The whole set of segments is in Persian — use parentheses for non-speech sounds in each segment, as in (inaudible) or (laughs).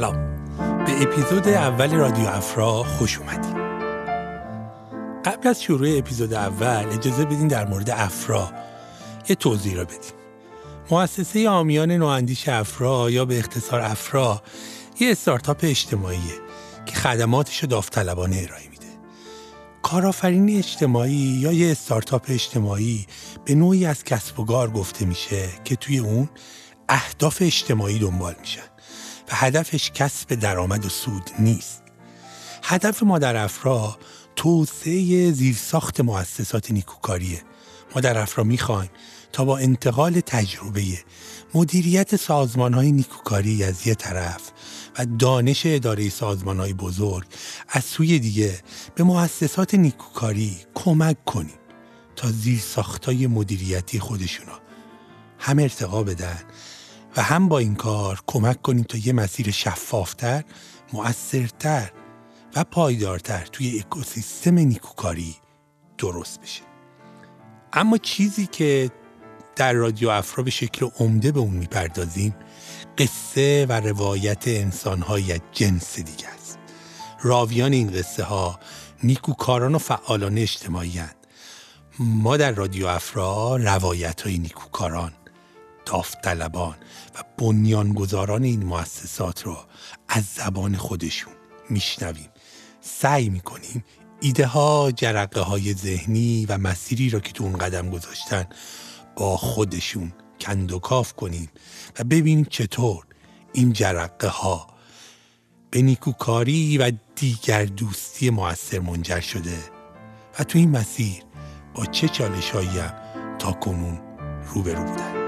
سلام. به اپیزود اول رادیو افرا خوش اومدید قبل از شروع اپیزود اول اجازه بدین در مورد افرا یه توضیح را بدیم. مؤسسه آمیان نواندیش افرا یا به اختصار افرا یه استارتاپ اجتماعیه که خدماتش رو داوطلبانه ارائه میده. کارآفرینی اجتماعی یا یه استارتاپ اجتماعی به نوعی از کسب و کار گفته میشه که توی اون اهداف اجتماعی دنبال میشن. و هدفش کسب درآمد و سود نیست. هدف ما در افرا توسعه زیرساخت مؤسسات نیکوکاریه. ما در افرا می‌خوایم تا با انتقال تجربه مدیریت سازمان های نیکوکاری از یه طرف و دانش اداره سازمان های بزرگ از سوی دیگه به مؤسسات نیکوکاری کمک کنیم تا زیر ساختای مدیریتی خودشونا هم ارتقا بدن و هم با این کار کمک کنیم تا یه مسیر شفافتر، مؤثرتر و پایدارتر توی اکوسیستم نیکوکاری درست بشه. اما چیزی که در رادیو افرا به شکل عمده به اون می‌پردازیم قصه و روایت انسانهای جنس دیگه است. راویان این قصه ها نیکوکاران و فعالان اجتماعی هن. ما در رادیو افرا روایت های نیکوکاران داوطلبان و بنیانگذاران این مؤسسات را از زبان خودشون میشنویم. سعی می‌کنیم ایده ها جرقه های ذهنی و مسیری را که تو اون قدم گذاشتن با خودشون کند و کاف کنیم و ببینیم چطور این جرقه ها به نیکوکاری و دیگر دوستی موثر منجر شده و تو این مسیر با چه چالش هم تا کنون روبرو بودن.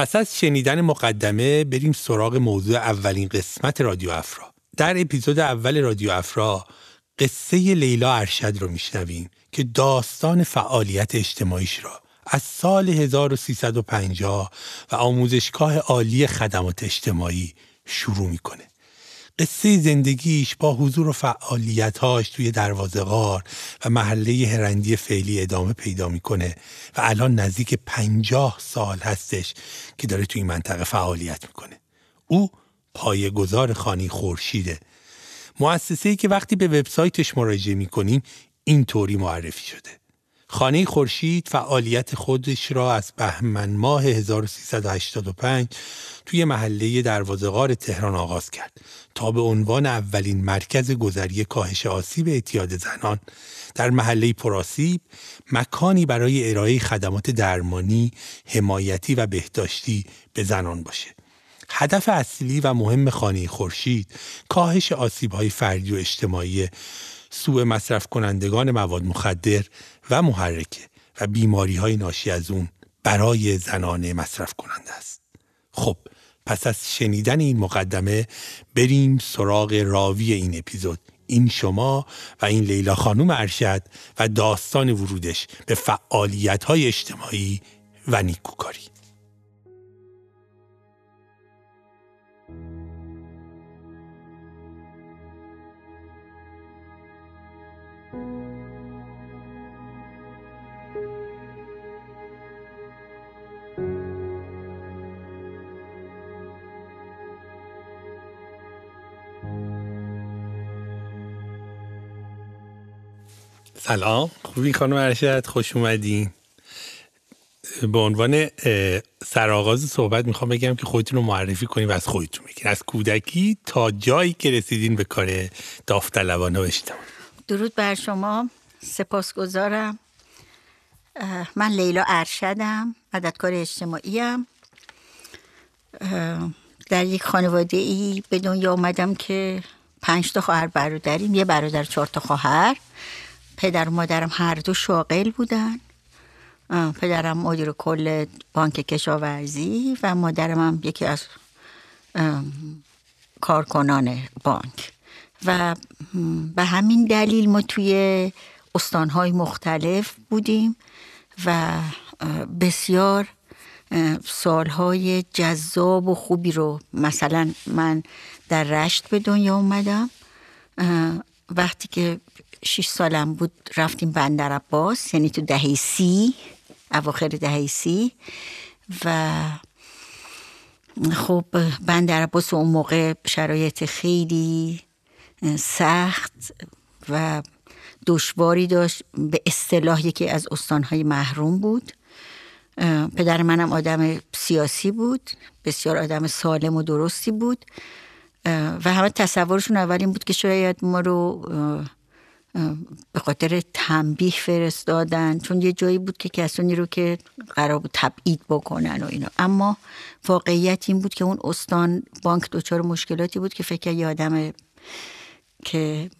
پس از شنیدن مقدمه بریم سراغ موضوع اولین قسمت رادیو افرا. در اپیزود اول رادیو افرا قصه لیلا ارشد رو میشنویم که داستان فعالیت اجتماعیش را از سال 1350 و آموزشگاه عالی خدمات اجتماعی شروع می‌کنه. قصه زندگیش با حضور و فعالیتهاش توی دروازه غار و محله هرندی فعلی ادامه پیدا می‌کنه و الان نزدیک پنجاه سال هستش که داره توی این منطقه فعالیت می‌کنه. او گذار خانی خورشیده. مؤسسه ای که وقتی به وبسایتش مراجعه می‌کنیم اینطوری معرفی شده. خانه خورشید فعالیت خودش را از بهمن ماه 1385 توی محله دروازه‌غار تهران آغاز کرد تا به عنوان اولین مرکز گذری کاهش آسیب اعتیاد زنان در محله پراسیب مکانی برای ارائه خدمات درمانی، حمایتی و بهداشتی به زنان باشه. هدف اصلی و مهم خانه خورشید کاهش آسیب‌های فردی و اجتماعی سوء مصرف کنندگان مواد مخدر و محرکه و بیماری های ناشی از اون برای زنان مصرف کننده است. خب پس از شنیدن این مقدمه بریم سراغ راوی این اپیزود این شما و این لیلا خانوم ارشد و داستان ورودش به فعالیت های اجتماعی و نیکوکاری سلام خوبی خانم ارشد؟ خوش اومدین به عنوان سرآغاز صحبت می‌خوام بگم که خودتون رو معرفی کنیم و از خودتون بگین از کودکی تا جایی که رسیدین به کار داوطلبانه و اجتماعی. درود بر شما. سپاسگزارم. من لیلا ارشدم مددکار اجتماعی ام در یک خانواده ای به دنیا آمدم که پنج تا خواهر برادریم. یه برادر چهار تا خواهر. پدر و مادرم هر دو شاغل بودن. پدرم مدیر کل بانک کشاورزی و مادرم هم یکی از کارکنان بانک. و به همین دلیل ما توی استانهای مختلف بودیم و بسیار سالهای جذاب و خوبی رو مثلا من در رشت به دنیا اومدم. وقتی که شیش سالم بود رفتیم بندر عباس یعنی تو دهه سی اواخر دهه سی. و خب بندر عباس اون موقع شرایط خیلی سخت و دشواری داشت. به اصطلاح یکی از استانهای محروم بود. پدر منم آدم سیاسی بود بسیار آدم سالم و درستی بود. و همه تصورشون اول این بود که شاید ما رو به خاطر تنبیه فرستادن چون یه جایی بود که کسانی رو که قرار بود تبعید بکنن و اینا. اما واقعیت این بود که اون استان بانک دچار مشکلاتی بود که فکر یه آدم که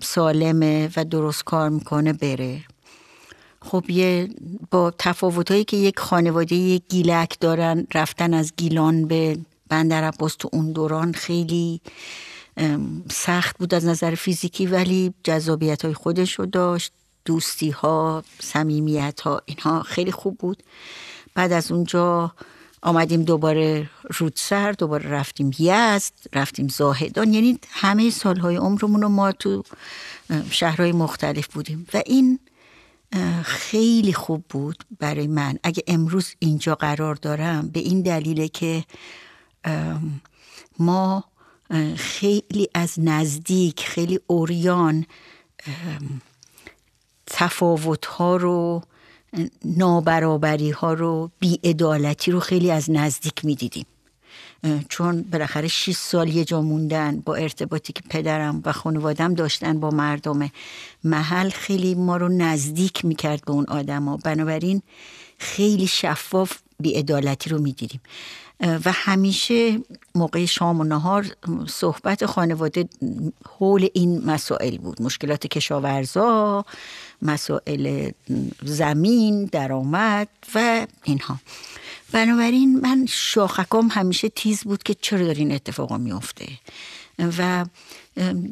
سالمه و درست کار می‌کنه بره. خب یه با تفاوتهایی که یک خانواده یک گیلک دارن رفتن از گیلان به بندر عباس تو اون دوران خیلی سخت بود از نظر فیزیکی ولی جذابیت های خودش رو داشت دوستی ها سمیمیت ها اینها خیلی خوب بود. بعد از اونجا آمدیم دوباره رودسر دوباره رفتیم یزد رفتیم زاهدان. یعنی همه سالهای عمرمون رو ما تو شهرهای مختلف بودیم. و این خیلی خوب بود برای من. اگه امروز اینجا قرار دارم به این دلیله که ما خیلی از نزدیک خیلی اوریان تفاوت ها رو نابرابری ها رو بیعدالتی رو خیلی از نزدیک می‌دیدیم. چون بالاخره 6 سال یه جا موندن با ارتباطی که پدرم و خانوادم داشتن با مردم محل خیلی ما رو نزدیک می‌کرد به اون آدما بنابراین خیلی شفاف بیعدالتی رو می‌دیدیم. و همیشه موقع شام و نهار صحبت خانواده حول این مسائل بود. مشکلات کشاورزا مسائل زمین درآمد و اینها. بنابراین من شاخکام همیشه تیز بود که چرا داره این اتفاقا میفته. و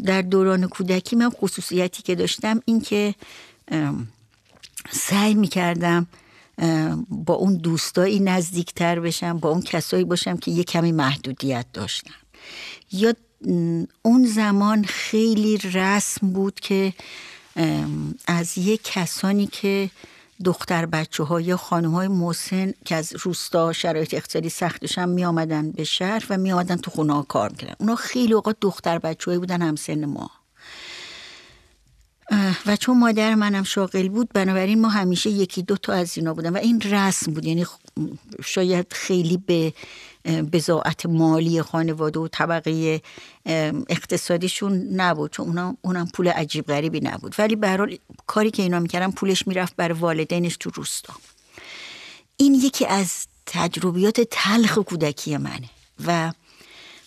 در دوران کودکی من خصوصیتی که داشتم این که سعی می‌کردم با اون دوستایی نزدیکتر بشم با اون کسایی باشم که یه کمی محدودیت داشتن. یا اون زمان خیلی رسم بود که از یه کسانی که دختر بچه ها یا خانم های موسن که از روستا شرایط اقتصادی سختشن می آمدن به شهر و می آمدن تو خونه کار می‌کردن. اونا خیلی اوقات دختر بچه بودن همسن ما. و چون مادر منم شاغل بود بنابراین ما همیشه یکی دو تا از اینا بودن و این رسم بود. یعنی شاید خیلی به بزاعت مالی خانواده و طبقه اقتصادیشون نبود چون اونا اونم پول عجیب غریبی نبود. ولی به کاری که اینا می‌کردن پولش می‌رفت برای والدینش تو روستا. این یکی از تجربیات تلخ کودکی منه. و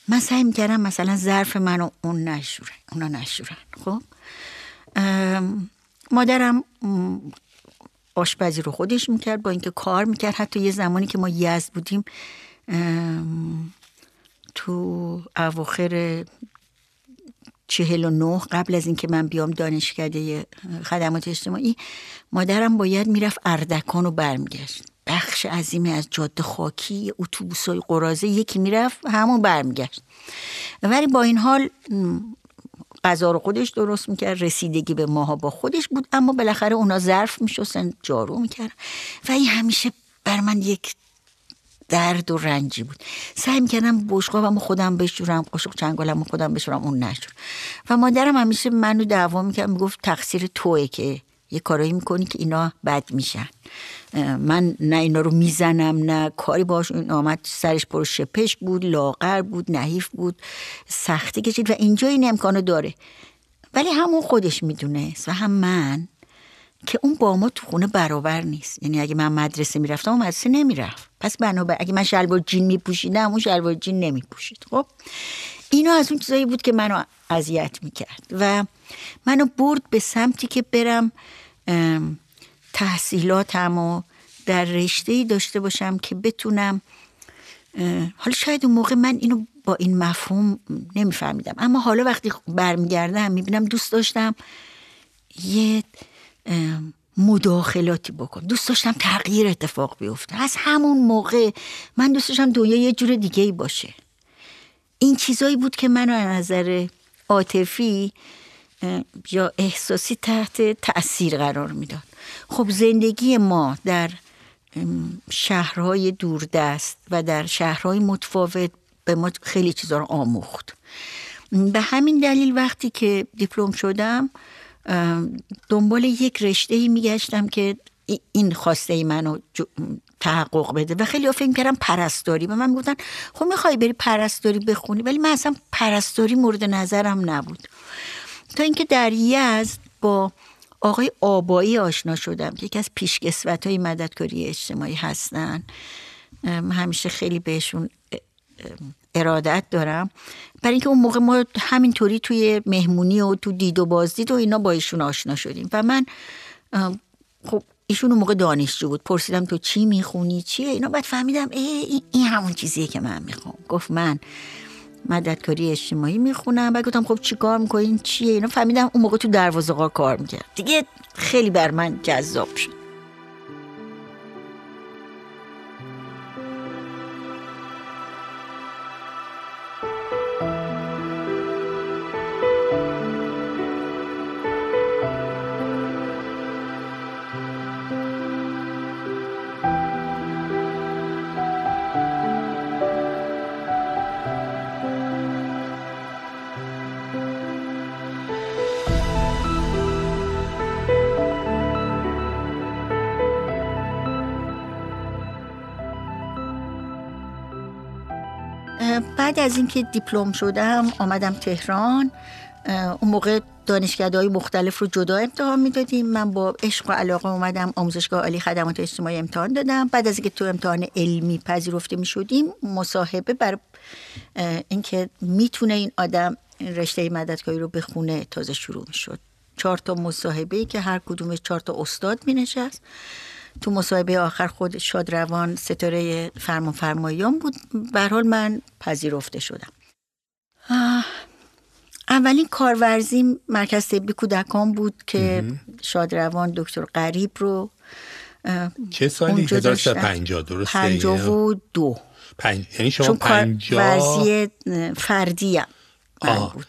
من سعی می‌کردم مثلا ظرف منو اون نشورن اونا نشورن. خب؟ مادرم آشپزی رو خودش می‌کرد با اینکه کار می‌کرد. حتی یه زمانی که ما یزد بودیم تو اواخر چهل و نه قبل از اینکه من بیام دانشکده خدمات اجتماعی مادرم باید می‌رفت اردکان رو برمیگشت. بخش عظیمی از جاده خاکی اتوبوس های قرازه یکی می‌رفت همون برمیگشت. ولی با این حال غذا رو خودش درست می‌کرد رسیدگی به ماها با خودش بود اما بالاخره اونا ظرف میشستن جارو می‌کرد و این همیشه بر من یک درد و رنجی بود. سعی می‌کردم بشقابم خودم بشورم قاشق چنگالم خودم بشورم اون نشور و مادرم همیشه منو دعوا می‌کرد می‌گفت تقصیر توه که یه کارایی می‌کنی که اینا بد میشن. من نه اینا رو می‌زنم نه کاری باش این آمد سرش پر شپش بود لاغر بود نحیف بود سختی کشید و اینجا این امکانو داره. ولی همون خودش می‌دونست و هم من که اون با ما تو خونه برابر نیست. یعنی اگه من مدرسه می‌رفتم اون مدرسه نمی‌رفت. پس بنابر اگه من شلوار جین میپوشیدم اون شلوار جین نمیپوشید. خب؟ اینا از اون چیزایی بود که منو اذیت می‌کرد و منو برد به سمتی که برم تحصیلاتم و در رشته ای داشته باشم که بتونم حالا شاید اون موقع من اینو با این مفهوم نمیفهمیدم. اما حالا وقتی برمیگردم می‌بینم دوست داشتم یه مداخلاتی بکن. دوست داشتم تغییر اتفاق بیفته. از همون موقع من دوست داشتم دنیا یه جور دیگه ای باشه. این چیزایی بود که منو از نظر عاطفی یا احساسی تحت تاثیر قرار می‌داد. خب زندگی ما در شهرهای دوردست و در شهرهای متفاوت به ما خیلی چیزا رو آموخت. به همین دلیل وقتی که دیپلم شدم دنبال یک رشته ای میگشتم که این خواسته ای منو تحقق بده و خیلی فکر کردم پرستاری. به من گفتن خب می‌خوای بری پرستاری بخونی؟ ولی من اصلا پرستاری مورد نظرم نبود. تا اینکه در یزد با آقای آبایی آشنا شدم که یکی از پیشکسوت های مددکاری اجتماعی هستن. همیشه خیلی بهشون ارادت دارم. برای اینکه اون موقع ما همینطوری توی مهمونی و تو دید و بازدید و اینا با ایشون آشنا شدیم. و من خب ایشون اون موقع دانشجو بود. پرسیدم تو چی می‌خونی؟ چیه اینا؟ بعد فهمیدم ای این همون چیزیه که من می‌خوام. گفت من مددکاری اجتماعی می‌خونم. بعد گفتم خب چیکار می‌کنین چیه؟ اینا فهمیدم اون موقع تو دروازه کار می‌کرد. دیگه خیلی بر من جذاب شد. بعد از اینکه دیپلم شدم آمدم تهران. اون موقع دانشگاه های مختلف رو جدا امتحان می‌دادیم. من با عشق و علاقه اومدم آموزشگاه عالی خدمات اجتماعی امتحان دادم. بعد از اینکه تو امتحان علمی پذیرفته می شدیم مصاحبه بر اینکه می‌تونه این آدم رشته مددکاری رو بخونه تازه شروع می شد چهار تا مصاحبه که هر کدومش چهار تا استاد می نشست تو مصاحبه آخر خود شادروان ستاره فرمان فرماییان بود حال من پذیرفته شدم. اولین کارورزی مرکز طبی کودکان بود که شادروان دکتر قریب رو چه سالی؟ 1950 درسته؟ 52 پنج... یعنی شما چون 50 کارورزی فردی بود.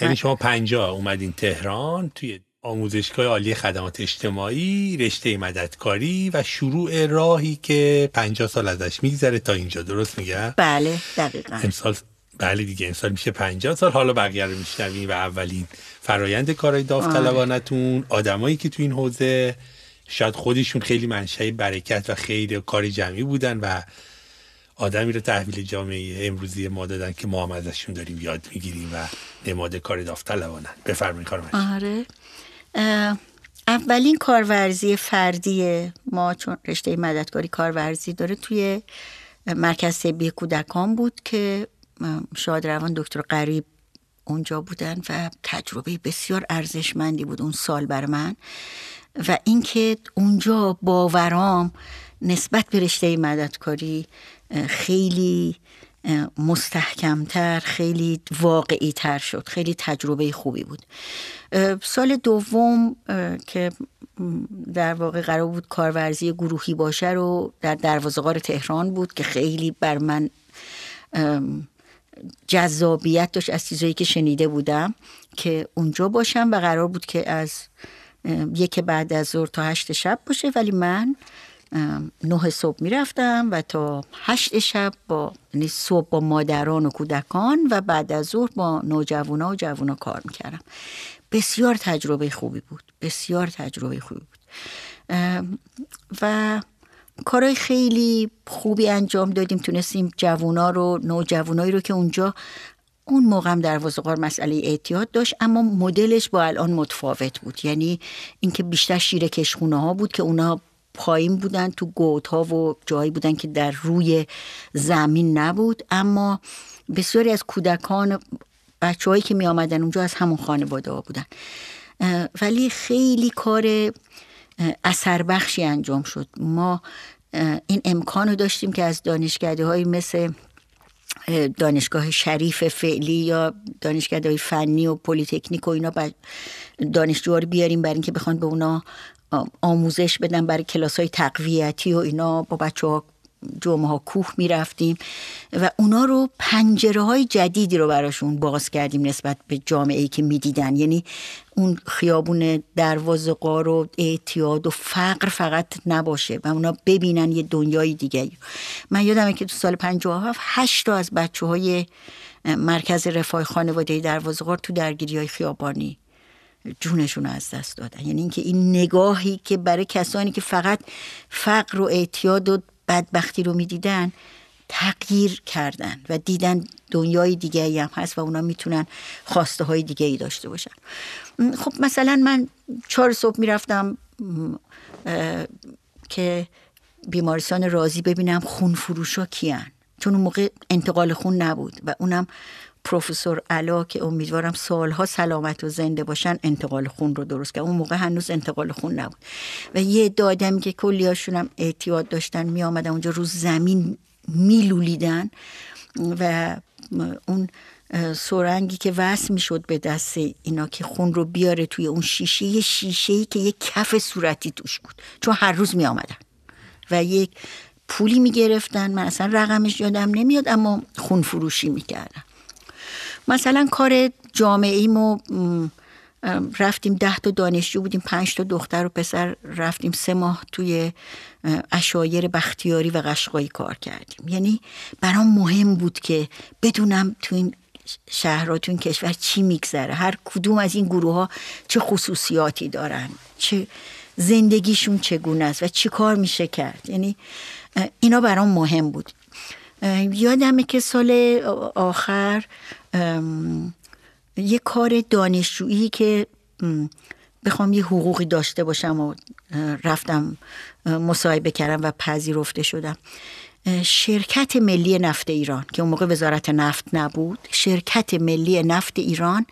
یعنی شما 50 اومدین تهران توی آموزشگاه عالی خدمات اجتماعی رشته مددکاری و شروع راهی که 50 سال ازش میگذره تا اینجا. درست میگه؟ بله دقیقا. امسال بله دیگه امسال میشه 50 سال. حالا بقیه رو میشنویم و اولین فرایند کارهای داوطلبانتون آدمایی که تو این حوزه شاید خودشون خیلی منشأ برکت و خیر کار جمعی بودن و آدمی رو تحویل جامعه امروزی ما دادن که ما هم ازشون داریم یاد می‌گیریم و نماد کار داوطلبانن. بفرمایید کارم آره. اولین کارورزی فردی ما چون رشته مددکاری کارورزی داره توی مرکز طبی کودکان بود که شادروان دکتر قریب اونجا بودن و تجربه بسیار ارزشمندی بود اون سال بر من. و اینکه اونجا باورام نسبت به رشته مددکاری خیلی مستحکمتر خیلی واقعی تر شد خیلی تجربه خوبی بود. سال دوم که در واقع قرار بود کارورزی گروهی باشه رو در دروازه‌قار تهران بود که خیلی بر من جذابیت داشت از چیزایی که شنیده بودم که اونجا باشم و قرار بود که از یک بعد از ظهر تا هشت شب باشه. ولی من نه صبح می‌رفتم و تا هشت شب با یعنی صبح با مادران و کودکان و بعد از ظهر با نوجوانا و جوونا کار می‌کردم. بسیار تجربه خوبی بود بسیار تجربه خوبی بود. و کارهای خیلی خوبی انجام دادیم تونستیم جوونا رو نوجوانایی رو که اونجا اون موقع هم در وزقار مسئله اعتیاد داشت اما مدلش با الان متفاوت بود. یعنی اینکه بیشتر شیر کشخونه ها بود که اونا پایین بودن تو گوت ها و جایی بودن که در روی زمین نبود. اما بسیاری از کودکان بچه هایی که می آمدن اونجا از همون خانواده ها بودن. ولی خیلی کار اثر بخشی انجام شد. ما این امکان رو داشتیم که از دانشکده های مثل دانشگاه شریف فعلی یا دانشگاه های فنی و پلیتکنیک و اینا دانشجوها رو بیاریم برای اینکه بخوان به اونا آموزش بدم برای کلاس های تقویتی و اینا. با بچه ها جمعه ها کوه می‌رفتیم و اونا رو پنجره های جدیدی رو براشون باز کردیم نسبت به جامعه ای که می‌دیدن. یعنی اون خیابون دروازه قار و اعتیاد و فقر فقط نباشه و اونا ببینن یه دنیای دیگه. من یادمه که تو سال 57 هشت تا از بچه های مرکز رفاه خانواده دروازه قار تو درگیری های خیابانی جونشون از دست دادن. یعنی اینکه این نگاهی که برای کسانی که فقط فقر و اعتیاد و بدبختی رو می‌دیدن تغییر کردن و دیدن دنیای دیگه ای هم هست و اونا می‌تونن خواسته های دیگه ای داشته باشن. خب مثلا من چهار صبح می‌رفتم که بیمارستان رازی ببینم خون فروشا کیان. چون اون موقع انتقال خون نبود و اونم پروفسور علا که امیدوارم سالها سلامت و زنده باشن انتقال خون رو درست کرد اون موقع هنوز انتقال خون نبود. و یه دادم که کلیاشون هم اعتیاد داشتن می آمدن اونجا رو زمین میلولیدن و اون سرنگی که وصل می‌شد به دست اینا که خون رو بیاره توی اون شیشه یه شیشه ای که یه کف صورتی توش بود. چون هر روز می آمدن. و یک پولی می گرفتن. من اصلا رقمش یادم نمیاد اما خون فروشی می کردن. مثلا کار جامعه ایمو رفتیم ده تا دانشجو بودیم پنج تا دختر و پسر رفتیم سه ماه توی اشایر بختیاری و قشقایی کار کردیم. یعنی برام مهم بود که بدونم تو این شهرها تو این کشور چی میگذره هر کدوم از این گروه ها چه خصوصیاتی دارن چه زندگیشون چگونه است و چی کار میشه کرد. یعنی اینا برام مهم بود. یادمه که سال آخر یه کار دانشجویی که بخوام یه حقوقی داشته باشم و رفتم مصاحبه کردم و پذیرفته شدم. شرکت ملی نفت ایران که اون موقع وزارت نفت نبود. شرکت ملی نفت ایران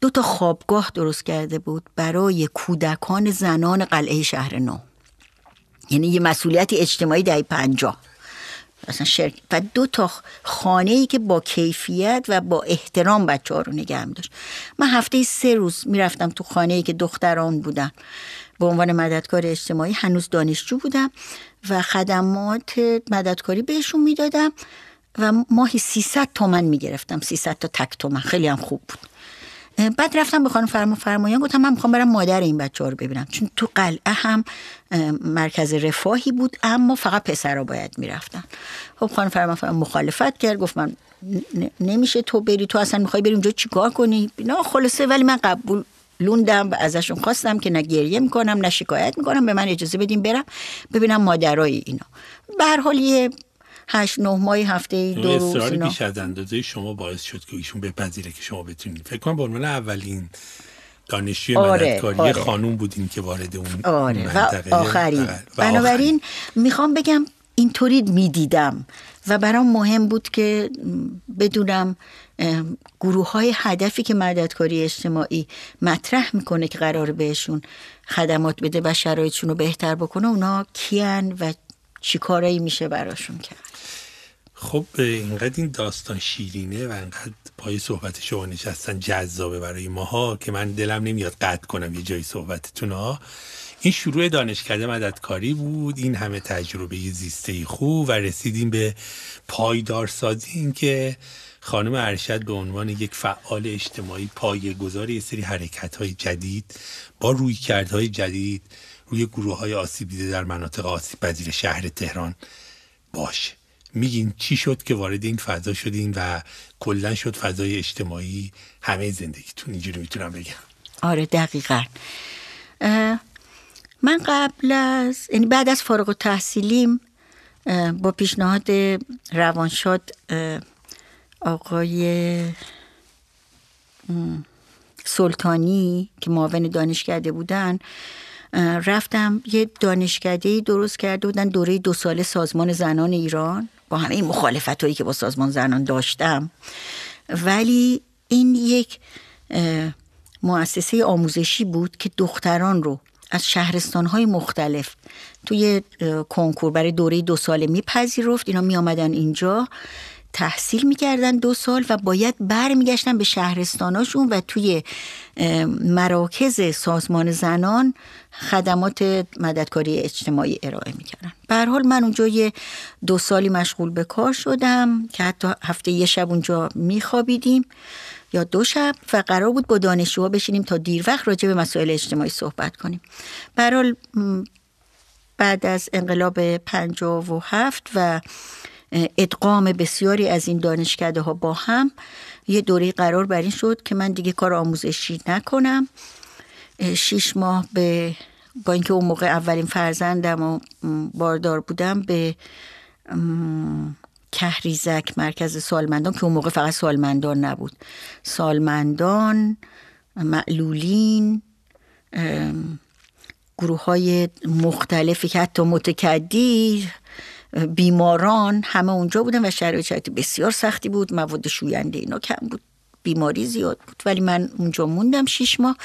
دو تا خوابگاه درست کرده بود برای کودکان زنان قلعه شهر نو. یعنی یه مسئولیت اجتماعی دهی پنجاه. اصلا شرک و دو تا خانه ای که با کیفیت و با احترام بچه ها رو نگه داشت من هفته سه روز می‌رفتم تو خانه ای که دختران بودن به عنوان مددکار اجتماعی هنوز دانشجو بودم و خدمات مددکاری بهشون می‌دادم و ماهی 300 تومن می‌گرفتم. 300 تا تک تومن. خیلی هم خوب بود. بعد رفتم به خانم فرما فرمایان گفتم من می‌خوام برم مادر این بچه ها رو ببینم. چون تو قلعه هم مرکز رفاهی بود اما فقط پسرها باید می‌رفتن. خب خانم فرما فرمایان مخالفت کرد گفت من نمیشه تو بری تو اصلا می‌خوای بری اونجا چیکار کنی؟ نه خلاصه ولی من قبول لوندم و ازشون خواستم که نه گریه می‌کنم نه شکایت می‌کنم به من اجازه بدیم برم ببینم مادرای اینا. به هر حال یه هشت نه ماه هفته دو روز اینا. بیش از اندازه شما باعث شد که ایشون بپذیره که شما بتونید. فکر کنم به عنوان اولین دانشجوی آره، مددکاری آره. خانوم بودین که وارد اون آره. و آخرین. بنابراین می‌خوام بگم اینطوری می‌دیدم و برام مهم بود که بدونم گروه های هدفی که مددکاری اجتماعی مطرح می‌کنه که قرار بهشون خدمات بده و شرایطشون رو بهتر بکنه اونا کیان و چی کارایی میشه براشون کرد. خب اینقدر این داستان شیرینه و اینقدر پای صحبت شما نشستن جذابه برای ماها که من دلم نمیاد قطع کنم یه جایی صحبتتون ها این شروع دانشکده مددکاری بود این همه تجربه زیسته خوب و رسیدیم به پایدارسازی این که خانم ارشد به عنوان یک فعال اجتماعی پایه گذار یه سری حرکت های جدید با روی کردهای جدید روی گروه های آسیب دیده در مناطق آسیب پذیر شهر تهران باشه. میگین چی شد که وارد این فضا شدین و کلا شد فضای اجتماعی همه زندگیتون اینجوری می‌تونم بگم؟ آره دقیقا. من قبل از یعنی بعد از فارغ و تحصیلیم با پیشنهاد روانشاد آقای سلطانی که معاون دانشکده بودن رفتم یه دانشکده درست کرده بودن دوره دو ساله سازمان زنان ایران. با همه این مخالفت هایی که با سازمان زنان داشتم. ولی این یک مؤسسه آموزشی بود که دختران رو از شهرستان های مختلف توی کنکور برای دوره دو ساله میپذیرفت. اینا می آمدن اینجا. تحصیل می‌کردن دو سال و باید برمیگشتن به شهرستاناشون و توی مراکز سازمان زنان خدمات مددکاری اجتماعی ارائه می‌کردن. به حال من اونجا یه دو سالی مشغول به کار شدم که حتی هفته یه شب اونجا میخوابیدیم یا دو شب و قرار بود با دانشجوها بشینیم تا دیر وقت راجع به مسائل اجتماعی صحبت کنیم. برحال بعد از انقلاب پنجاه و هفت و ادغام بسیاری از این دانشکده ها با هم. یه دوره قرار بر این شد که من دیگه کار آموزشی نکنم. شیش ماه به با اینکه اون موقع اولین فرزندم و باردار بودم به کهریزک مرکز سالمندان که اون موقع فقط سالمندان نبود. سالمندان معلولین گروه های مختلفی که حتی متکدی بیماران همه اونجا بودن و شرایط بسیار سختی بود. مواد شوینده اینا کم بود. بیماری زیاد بود. ولی من اونجا موندم شیش ماه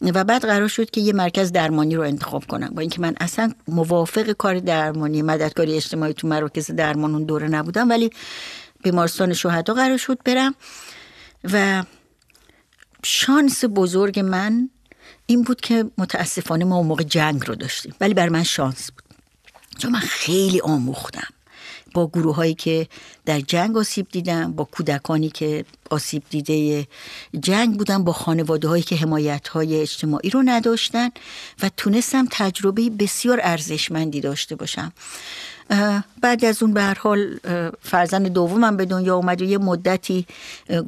و بعد قرار شد که یه مرکز درمانی رو انتخاب کنم. با اینکه من اصلا موافق کار درمانی مددکاری اجتماعی تو مراکز درمان اون دوره نبودم ولی بیمارستان شهدا قرار شد برم. و شانس بزرگ من این بود که متاسفانه ما اون موقع جنگ رو داشتیم. ولی بر من شانس بود. چون من خیلی آموختم. با گروه هایی که در جنگ آسیب دیدم با کودکانی که آسیب دیده جنگ بودن با خانواده هایی که حمایت های اجتماعی رو نداشتن و تونستم تجربه بسیار ارزشمندی داشته باشم. بعد از اون به هر حال فرزند دومم به دنیا اومد و یه مدتی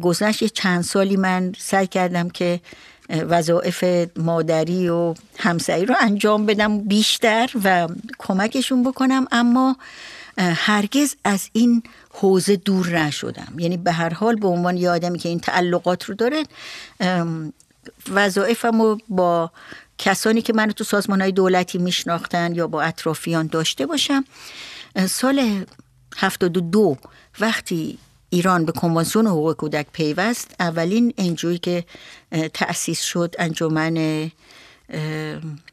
گذشت یه چند سالی من سعی کردم که وظایف مادری و همسری رو انجام بدم بیشتر و کمکشون بکنم اما هرگز از این حوزه دور نشدم. یعنی به هر حال به عنوان یه آدمی که این تعلقات رو داره وظایفم رو با کسانی که منو تو سازمان های دولتی میشناختن یا با اطرافیان داشته باشم سال 72 وقتی ایران به کنوانسیون حقوق کودک پیوست. اولین انجوی که تأسیس شد انجمن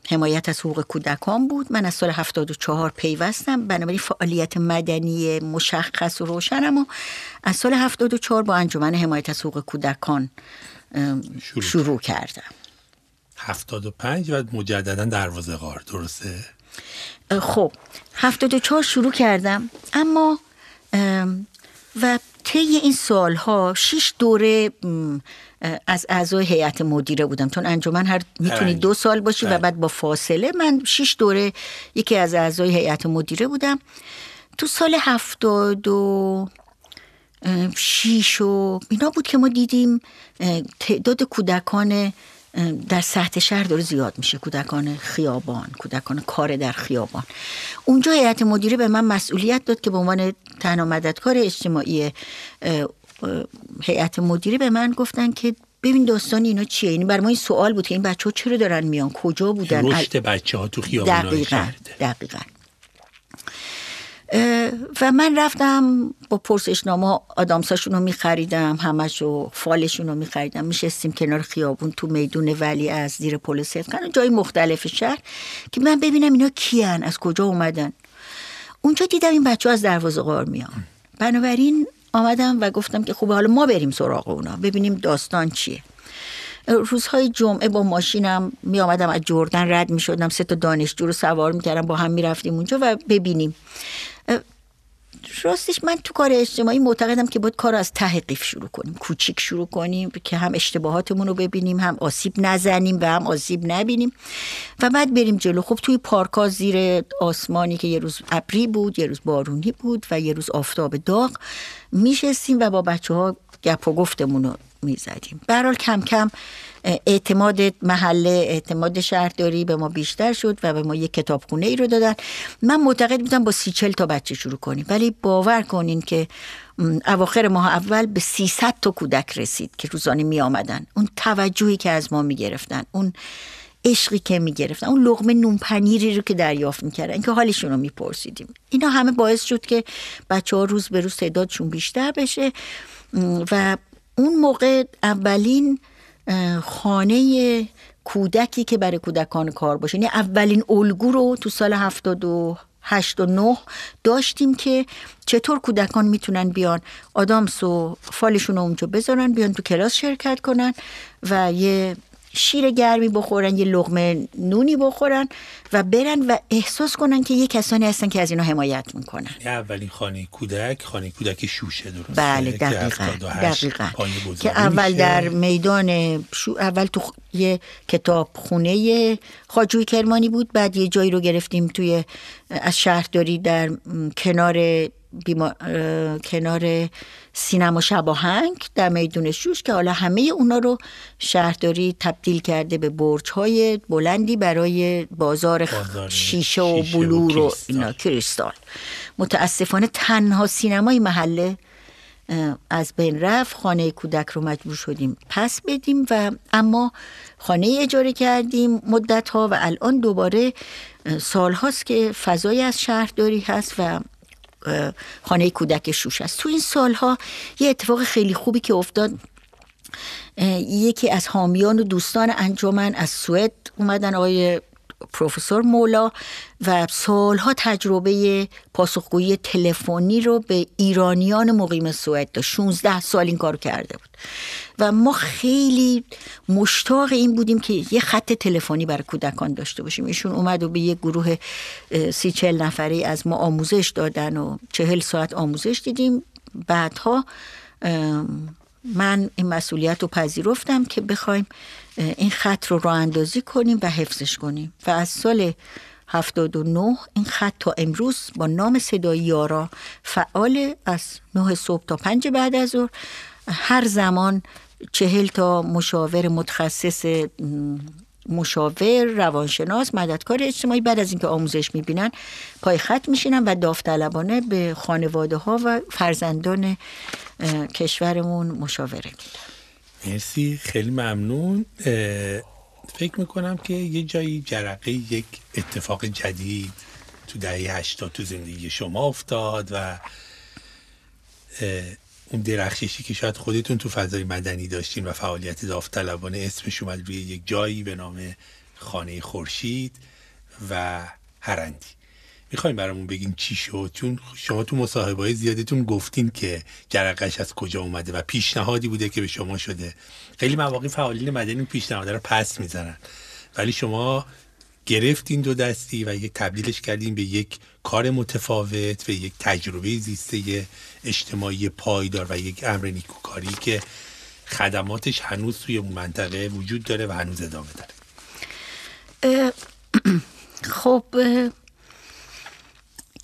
حمایت از حقوق کودکان بود. من از سال 74 پیوستم. بنابراین فعالیت مدنی مشخص و روشنم و از سال 74 با انجمن حمایت از حقوق کودکان شروع, شروع کردم. 75 و مجددا دروازه غار. درسته؟ خب. 74 شروع کردم. اما و طی این سالها شش دوره از اعضای هیئت مدیره بودم. چون انجمن هر می‌تونی دو سال باشی و بله. بعد با فاصله من شش دوره یکی از اعضای هیئت مدیره بودم. تو سال هفتاد و شیش و اینا بود که ما دیدیم تعداد کودکان در سطح شهر داره زیاد میشه. کودکان خیابان کودکان کار در خیابان. اونجا هیئت مدیره به من مسئولیت داد که به عنوان تنها مددکار اجتماعی هیئت مدیره به من گفتن که ببین داستان اینا چیه. این یعنی بر ما این سوال بود که این بچه ها چرا دارن میان؟ کجا بودن؟ رشد بچه ها تو خیابان دقیقا دقیقا. و من رفتم با پرسشنامه آدامساشون رو میخریدم همش و فالشون رو میخریدم. میشستیم کنار خیابون تو میدون ولی از زیر پل صدقن جای مختلف شهر که من ببینم اینا کیان از کجا اومدن. اونجا دیدم این بچه از دروازه غار میان. بنابراین آمدم و گفتم که خوبه حالا ما بریم سراغ اونا ببینیم داستان چیه. روزهای جمعه با ماشینم می آمدم از جردن رد می شدم سه تا دانشجو رو سوار می کردم با هم می رفتیم اونجا و ببینیم. راستش من تو کار اجتماعی معتقدم که باید کار از ته قیف شروع کنیم کوچیک شروع کنیم که هم اشتباهاتمون رو ببینیم هم آسیب نزنیم و هم آسیب نبینیم و بعد بریم جلو. خب توی پارکا زیر آسمانی که یه روز ابری بود یه روز بارونی بود و یه روز آفتاب داغ میشستیم و با بچه ها گپ و گفتمون رو می‌زدیم. برحال کم کم اعتماد محله اعتماد شهرداری به ما بیشتر شد و به ما یک کتابخونه ای رو دادن. من معتقد بودم با سی چل تا بچه شروع کنیم. ولی باور کنین که اواخر ماه اول به 300 تا کودک رسید که روزانه می آمدن اون توجهی که از ما می گرفتن اون عشقی که می گرفتن اون لغمه نون پنیری رو که دریافت می‌کردن که حالشون رو میپرسیدیم. اینا همه باعث شد که بچه ها روز به روز تعدادشون بیشتر بشه. و اون موقع اولین خانه کودکی که برای کودکان کار باشه. یعنی اولین الگو رو تو سال هفتاد و هشت و نه داشتیم که چطور کودکان می‌تونن بیان. آدامس و فالشون رو اونجا بذارن بیان تو کلاس شرکت کنن و یه شیر گرمی بخورن یه لغمه نونی بخورن و برن و احساس کنن که یه کسانی هستن که از اینا حمایت می‌کنن. اولین خانه کودک خانه کودک شوشه درسته؟ بله دقیقا 78 دقیقا. که اول میشه. در میدان شو اول تو یه کتاب خونه خاجوی کرمانی بود بعد یه جایی رو گرفتیم توی از شهرداری در کنار بیما... کنار سینما شباهنگ در میدون شوش که حالا همه اونا رو شهرداری تبدیل کرده به برج های بلندی برای بازار, شیشه و و بلور و کریستال. اینا. کریستال. متاسفانه تنها سینمای محله از بین رفت. خانه کودک رو مجبور شدیم پس بدیم و اما خانه اجاره کردیم مدت ها و الان دوباره سال هاست که فضای از شهرداری هست و خانه کودک شوش است. تو این سالها یه اتفاق خیلی خوبی که افتاد. یکی از حامیان و دوستان انجمن از سوئد اومدن آقای پروفسور مولا و سالها تجربه پاسخگویی تلفنی رو به ایرانیان مقیم سوئد داشت. 16 سال این کار کرده بود. و ما خیلی مشتاق این بودیم که یه خط تلفنی برای کودکان داشته باشیم. ایشون اومد و به یه گروه سی چل نفری از ما آموزش دادن و چهل ساعت آموزش دیدیم. بعدها من این مسئولیت رو پذیرفتم که بخوایم این خط رو راه اندازی کنیم و حفظش کنیم. و از سال 79 این خط تا امروز با نام صدای یارا فعال از 9 صبح تا 5 بعد از ظهر. هر زمان چهل تا مشاور متخصص مشاور روانشناس مددکار اجتماعی بعد از اینکه آموزش می‌بینن پای خط میشینن و داوطلبانه به خانواده ها و فرزندان کشورمون مشاوره میدن. مرسی خیلی ممنون. فکر می‌کنم که یه جایی جرقه یک اتفاق جدید تو دهه 80 تو زندگی شما افتاد و اون درخششی که شاید خودتون تو فضای مدنی داشتین و فعالیت داوطلبانه اسمش اومد روی یک جایی به نام خانه خورشید و هرندی. می‌خوایم برامون بگین چی شد؟ چون شما تو مصاحبه های زیادتون گفتین که جرقش از کجا اومده و پیشنهادی بوده که به شما شده. خیلی مواقع فعالین مدنی پیشنهاد رو پس می‌زنن. ولی شما گرفتین دو دستی و یک تبدیلش کردین به یک کار متفاوت و یک تجربه زیسته اجتماعی پایدار و یک امر نیکوکاری که خدماتش هنوز توی اون منطقه وجود داره و هنوز ادامه داره. (clears throat) خب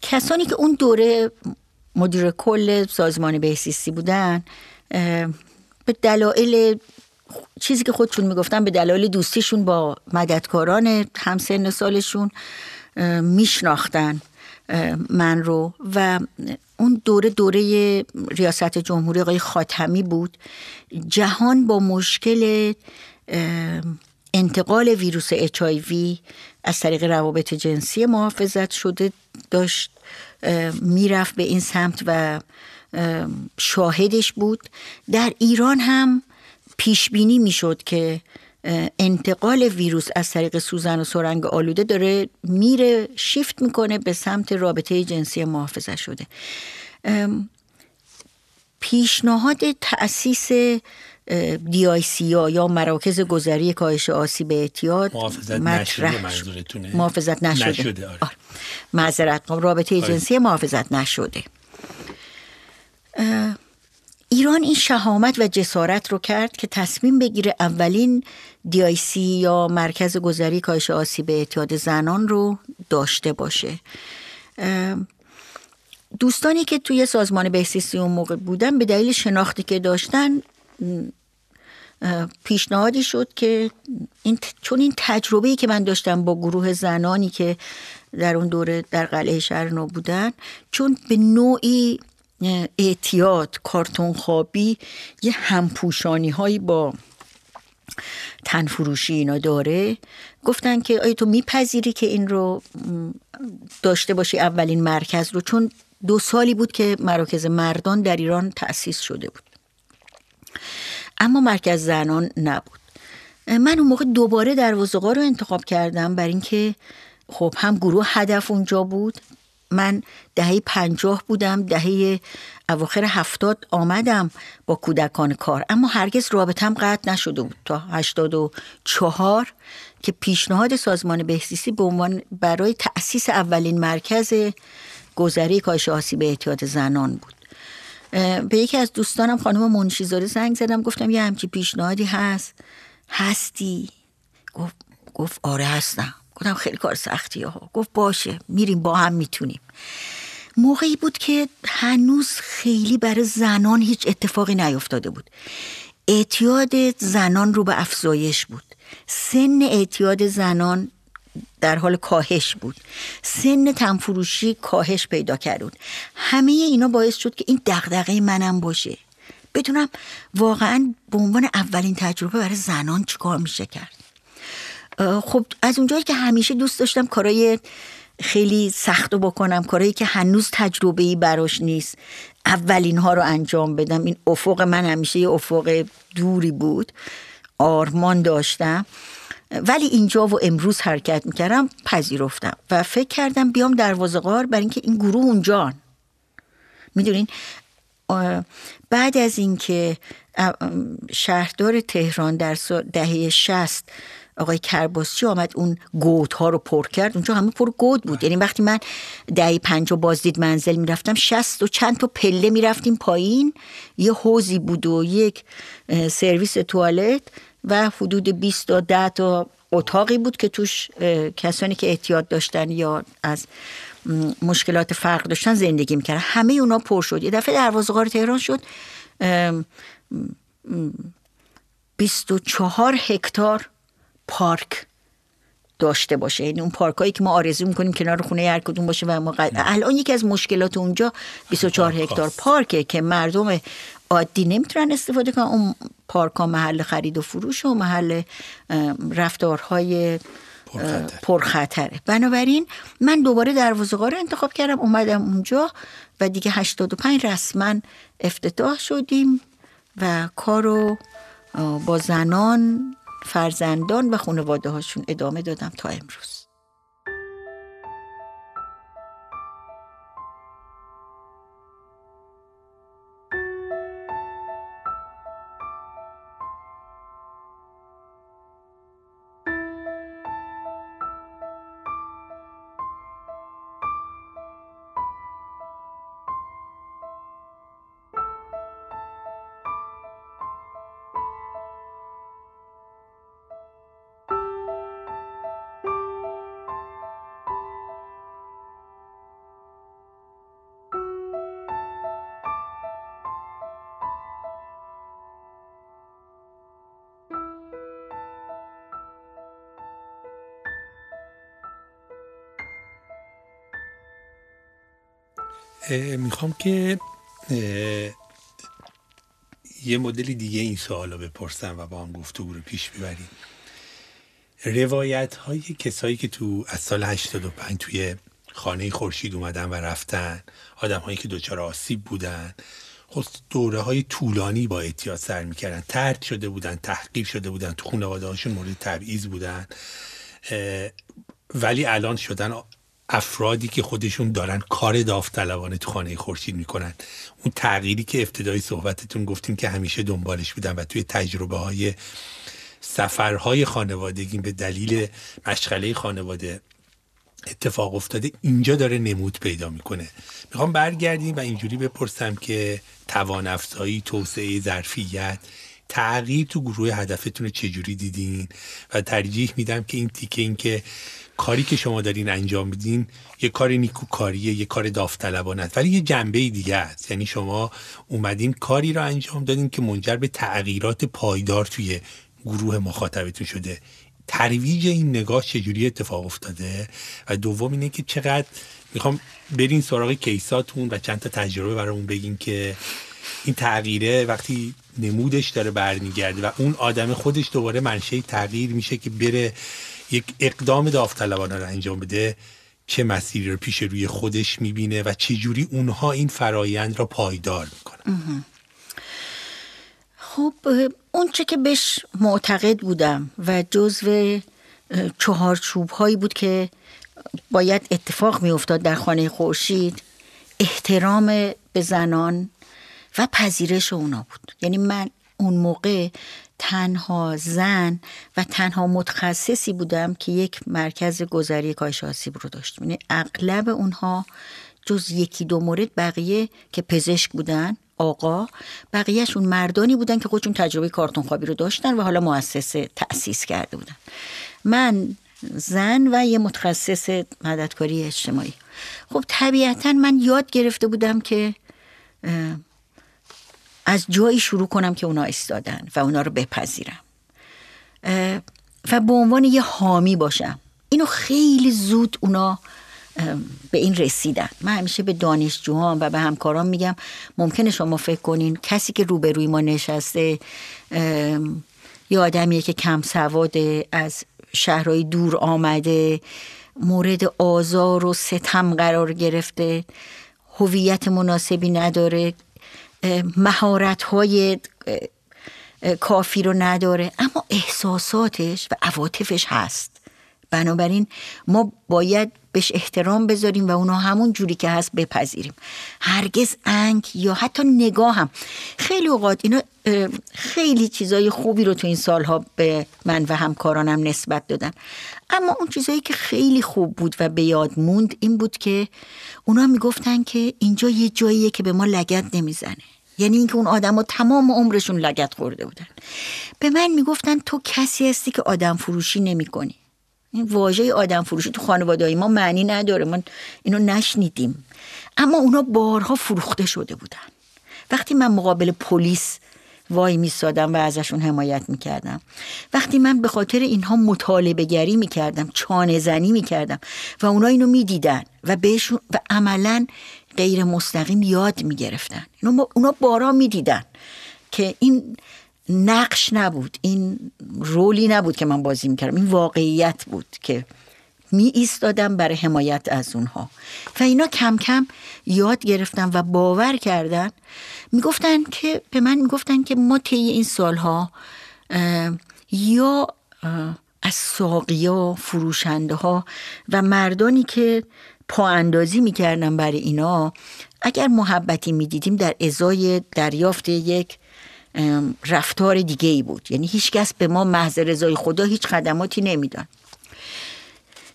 کسانی که اون دوره مدیر کل سازمان بهسیستی بودن به دلایل چیزی که خودشون می‌گفتن به دلایل دوستیشون با مددکاران همسن سالشون میشناختن من رو. و اون دوره دوره ریاست جمهوری آقای خاتمی بود. جهان با مشکل انتقال ویروس اچ از طریق روابط جنسی محافظت شده داشت می‌رفت به این سمت و اه، شاهدش بود. در ایران هم پیش بینی می‌شد که انتقال ویروس از طریق سوزن و سرنگ آلوده داره میره شیفت می‌کنه به سمت رابطه جنسی محافظت شده. پیشنهاد تأسیس دی آی سی یا مراکز گذری کاهش آسیب اعتیاد محافظت نشده. منظورتونه؟ محافظت نشده, نشده، آره. معذرت می‌خوام، رابطه آره. جنسی محافظت نشده ایران این شهامت و جسارت رو کرد که تصمیم بگیره اولین دیایسی یا مرکز گذری کاهش آسیب اعتیاد زنان رو داشته باشه دوستانی که توی سازمان بهسیستی اون موقع بودن به دلیل شناختی که داشتن پیشنهادی شد که این چون این تجربه‌ای که من داشتم با گروه زنانی که در اون دوره در قلعه شهر نو بودن چون به نوعی اعتیاد کارتون خوابی یه همپوشانی هایی با تنفروشی اینا داره گفتن که آیا تو میپذیری که این رو داشته باشی اولین مرکز رو؟ چون دو سالی بود که مراکز مردان در ایران تأسیس شده بود. اما مرکز زنان نبود. من اون موقع دوباره در رو انتخاب کردم بر اینکه خب هم گروه هدف اونجا بود. من دهه پنجاه بودم دهه اواخر هفتاد آمدم با کودکان کار. اما هرگز رابطم قطع نشده بود تا هشتاد و چهار که پیشنهاد سازمان بهزیستی به عنوان برای تأسیس اولین مرکز گذری کاهش آسیب اعتیاد زنان بود. به یکی از دوستانم خانم منشیزاده زنگ زدم گفتم یه همچی پیشنهادی هست. هستی؟ گفت گفت آره هستم. گفتم خیلی کار سختی ها. گفت باشه میریم با هم می‌تونیم. موقعی بود که هنوز خیلی برای زنان هیچ اتفاقی نیفتاده بود. اعتیاد زنان رو به افزایش بود. سن اعتیاد زنان در حال کاهش بود. سن تنفروشی کاهش پیدا کرد. همه اینا باعث شد که این دغدغه منم باشه. بدونم واقعا به عنوان اولین تجربه برای زنان چیکار میشه کرد. خب از اونجایی که همیشه دوست داشتم کارای خیلی سخت بکنم کارایی که هنوز تجربه ای براش نیست اولین ها رو انجام بدم. این افق من همیشه یه افق دوری بود. آرمان داشتم. ولی اینجا و امروز حرکت می‌کردم پذیرفتم و فکر کردم بیام دروازه غار برای اینکه این گروه اونجان می‌دونین؟ بعد از اینکه شهردار تهران در دهه شست آقای کرباسچی آمد اون گوت ها رو پر کرد. اونجا همه پر گود بود. یعنی وقتی من دهی پنج و بازدید منزل می‌رفتم شست و چند تا پله می‌رفتیم پایین. یه حوزی بود و یک سرویس توالت. و حدود 20 تا 10 تا اتاقی بود که توش کسانی که احتیاط داشتن یا از مشکلات فرق داشتن زندگی می‌کردن. همه اونا پر شد. یه دفعه دروازه‌قار تهران شد. 24 هکتار پارک داشته باشه. یعنی اون پارک هایی که ما آرزو می‌کنیم کنار خونه هر کدوم باشه و ما الان یکی از مشکلات اونجا 24 هکتار پارکه که مردم عادی نمی‌تونن استفاده کنن. اون پارک ها محل خرید و فروش و محل رفتارهای پرخطره. بنابراین من دوباره دروازه‌قا رو انتخاب کردم. اومدم اونجا و دیگه 85 رسما افتتاح شدیم و کارو با زنان فرزندان و خانواده هاشون ادامه دادم تا امروز. می‌خوام که یه مدل دیگه این سوال رو بپرسم و با هم گفتگو رو پیش ببریم. روایت های کسایی که تو از سال 85 توی خانه خورشید اومدن و رفتن آدم هایی که دچار آسیب بودن خود خب دوره های طولانی با اعتیاد سر می‌کردن. ترد شده بودن تحقیر شده بودن تو خانواده هاشون مورد تبعیض بودن ولی الان شدن افرادی که خودشون دارن کار داوطلبانه تو خانه خورشید می‌کنن. اون تغییری که ابتدای صحبتتون گفتیم که همیشه دنبالش بودن و توی تجربه های سفرهای خانوادگی به دلیل مشغله خانواده اتفاق افتاده اینجا داره نمود پیدا می‌کنه. می‌خوام برگردیم و اینجوری بپرسم که توان افزایی توسعه ظرفیت تغییر تو گروه هدفتون رو چجوری دیدین؟ و ترجیح میدم که این تیکه این که کاری که شما دارین انجام میدین یه کار نیکوکاریه یه کار داوطلبانه ولی یه جنبه دیگه است. یعنی شما اومدین کاری رو انجام دادین که منجر به تغییرات پایدار توی گروه مخاطبتون شده. ترویج این نگاه چجوری اتفاق افتاده؟ و دوم اینه که چقدر می‌خوام برین سراغ کیساتون و چند تا تجربه برامون بگین که این تغییره وقتی نمودش داره برمیگرده و اون آدم خودش دوباره منشه تغییر میشه که بره یک اقدام داوطلبانه رو انجام بده چه مسیری رو پیش روی خودش می‌بینه و چه جوری اونها این فرایند را پایدار می‌کنن. خب اون چه که بهش معتقد بودم و جزو چهارچوب هایی بود که باید اتفاق میافتاد در خانه خورشید احترام به زنان و پذیرش اونا بود. یعنی من اون موقع تنها زن و تنها متخصصی بودم که یک مرکز گذری کاهش آسیب رو داشت یعنی اغلب اونها جز یکی دو مورد بقیه که پزشک بودن آقا بقیهشون مردانی بودن که خودشون تجربه کارتون خوابی رو داشتن و حالا مؤسسه تأسیس کرده بودن. من زن و یه متخصص مددکاری اجتماعی. خب طبیعتا من یاد گرفته بودم که از جایی شروع کنم که اونا ایستادن و اونا رو بپذیرم. و به عنوان یه حامی باشم. اینو خیلی زود اونا به این رسیدن. من همیشه به دانشجوهام و به همکاران میگم ممکنه شما فکر کنین کسی که روبروی ما نشسته یه آدمیه که کم سواده از شهرهای دور آمده مورد آزار و ستم قرار گرفته هویت مناسبی نداره. مهارت های کافی رو نداره اما احساساتش و عواطفش هست. بنابراین ما باید بهش احترام بذاریم و اونا همون جوری که هست بپذیریم. هرگز انگ یا حتی نگاه هم. خیلی اوقات اینا خیلی چیزای خوبی رو تو این سالها به من و همکارانم نسبت دادن. اما اون چیزایی که خیلی خوب بود و به یاد موند این بود که اونا می‌گفتن که اینجا یه جاییه که به ما لگت نمی‌زنه. یعنی اینکه اون آدم تمام عمرشون لگت خورده بودن. به من می‌گفتن تو کسی هستی که آدم فروشی نمی کنی این واژه آدم فروشی تو خانواده ما معنی نداره. من اینو نشنیدیم. اما اونا بارها فروخته شده بودن. وقتی من مقابل پلیس وای میسادم و ازشون حمایت می‌کردم. وقتی من به خاطر اینها مطالبه گری می‌کردم چانه زنی می‌کردم و اونا اینو می‌دیدن و بهشون و عملا غیر مستقیم یاد می‌گرفتن. اونا بارا می‌دیدن که این نقش نبود. این رولی نبود که من بازی می‌کردم. این واقعیت بود که می ایستادم برای حمایت از اونها. و اینا کم کم یاد گرفتن و باور کردن. می‌گفتن که به من می‌گفتن که ما طی این سالها یا از ساقیا فروشنده ها و مردانی که پا اندازی می‌کردن برای اینا اگر محبتی می‌دیدیم در ازای دریافت یک رفتار دیگه ای بود. یعنی هیچکس به ما محض رضای خدا هیچ خدماتی نمیدن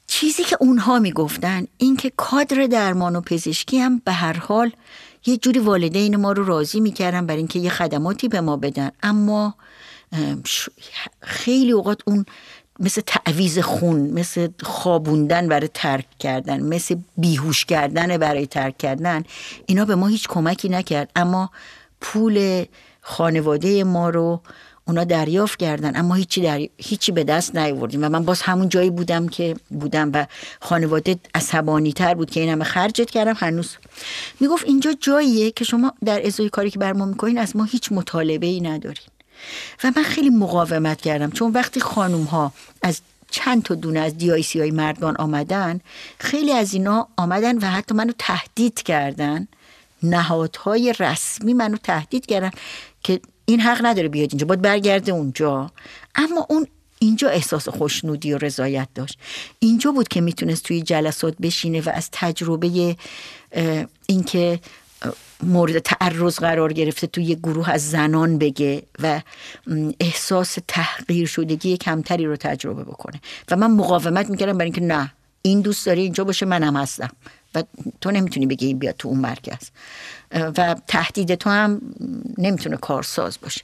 چیزی که اونها می‌گفتن این که کادر درمان و پزشکی هم به هر حال یه جوری والدین ما رو راضی می‌کردن برای اینکه یه خدماتی به ما بدن. اما خیلی اوقات اون مثل تعویز خون مثل خوابوندن برای ترک کردن مثل بیهوش کردن برای ترک کردن اینا به ما هیچ کمکی نکرد. اما پول خانواده ما رو اونا دریافت کردن اما هیچی, در... هیچی به دست نیاوردیم و من باز همون جایی بودم که بودم و خانواده عصبانی تر بود که این همه خرجت کردم هنوز. می‌گفت اینجا جاییه که شما در ازای کاری که بر ما می‌کنین از ما هیچ مطالبه ای ندارین. و من خیلی مقاومت کردم چون وقتی خانوم ها از چند تا دونه از دیایسی های مردان آمدن خیلی از اینا آمدن و حتی منو تهدید کردن. نهادهای رسمی منو تهدید کردن. که این حق نداره بیاد اینجا باید برگرده اونجا. اما اون اینجا احساس خوشنودی و رضایت داشت. اینجا بود که می‌تونست توی جلسات بشینه و از تجربه اینکه مورد تعرض قرار گرفته توی گروه از زنان بگه و احساس تحقیر شدگی کمتری رو تجربه بکنه. و من مقاومت می‌کردم برای اینکه نه این دوست داره اینجا باشه منم هستم. و تو نمی‌تونی بگی این بیاد تو اون مرکز. و تهدید تو هم نمی‌تونه کارساز باشه.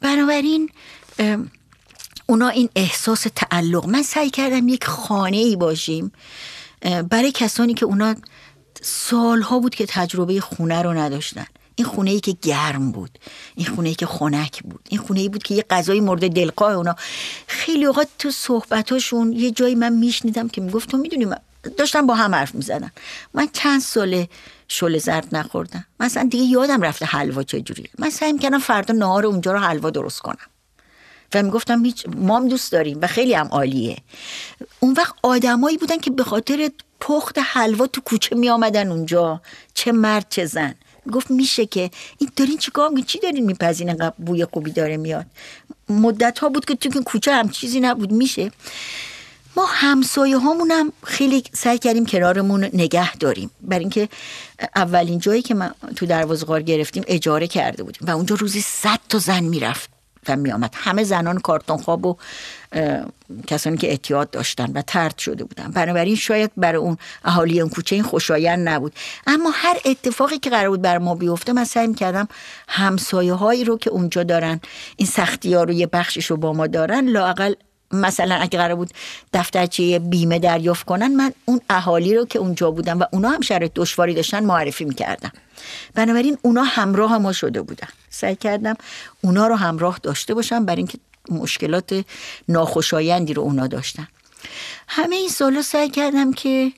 بنابراین اونا این احساس تعلق من سعی کردم یک خانه ای باشیم برای کسانی که اونا سالها بود که تجربه خونه رو نداشتن. این خونه ای که گرم بود این خونه ای که خنک بود این خونه ای بود که یه غذای مورد دلقاه اونا. خیلی اوقات تو صحبتاشون یه جایی من میشنیدم که می‌گفت تو می‌دونی داشتم با هم حرف می‌زنن من چند ساله شل زرد نخوردم مثلا دیگه یادم رفته حلوا چجوریه. من سعی می‌کردم فردا نهار اونجا رو حلوا درست کنم. و می‌گفتم هیچ مام دوست داریم و خیلی هم عالیه. اون وقت آدمایی بودن که به خاطر پخت حلوا تو کوچه می آمدن اونجا. چه مرد چه زن. گفت میشه که این دارین چیکار میگین چی دارین میپذین بوی خوبی داره میاد. مدت ها بود که تو کوچه هم چیزی نبود. میشه؟ ما همسایه هامونم خیلی سعی کردیم کنارمون نگه داریم. برای اینکه اولین جایی که من تو دروازه غار گرفتیم اجاره کرده بودیم و اونجا روزی صد تا زن می‌رفت و میآمد. همه زنان کارتون خواب و کسانی که اعتیاد داشتن و ترد شده بودن. بنابراین شاید برای اون اهالی اون کوچه این خوشایند نبود. اما هر اتفاقی که قرار بود بر ما بیفته من سعی کردم همسایه هایی رو که اونجا دارن این سختی ها رو یه بخشش رو با ما دارن لاقل مثلا اگه قرار بود دفترچه بیمه دریافت کنن من اون اهالی رو که اونجا بودن و اونا هم شرط دشواری داشتن معرفی می‌کردم. بنابراین اونا همراه ما شده بودن. سعی کردم اونا رو همراه داشته باشم برای اینکه مشکلات ناخوشایندی رو اونا داشتن. همه این سالا سعی کردم که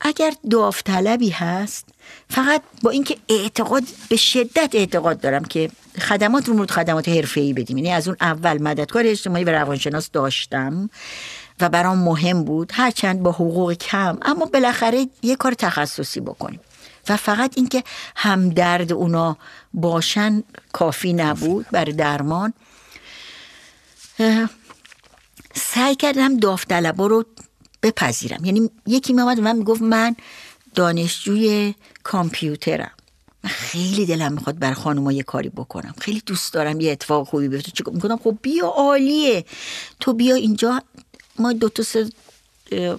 اگر داوطلبی هست فقط با اینکه اعتقاد به شدت اعتقاد دارم که خدمات رو مورد خدمات ای بدیم. یعنی از اون اول مددکار اجتماعی و روانشناس داشتم و برام مهم بود هرچند با حقوق کم اما بالاخره یه کار تخصصی بکنیم. و فقط اینکه همدرد اونا باشن کافی نبود برای درمان. سعی کردم داوطلبا رو بپذیرم. یعنی یکی میامد من می‌گفت من دانشجوی کامپیوترم. من خیلی دلم می‌خواد بر خانوما یه کاری بکنم. خیلی دوست دارم یه اتفاق خوبی بیفته. چیکار می‌کنم؟ خب بیا عالیه. تو بیا اینجا. ما دو تا سه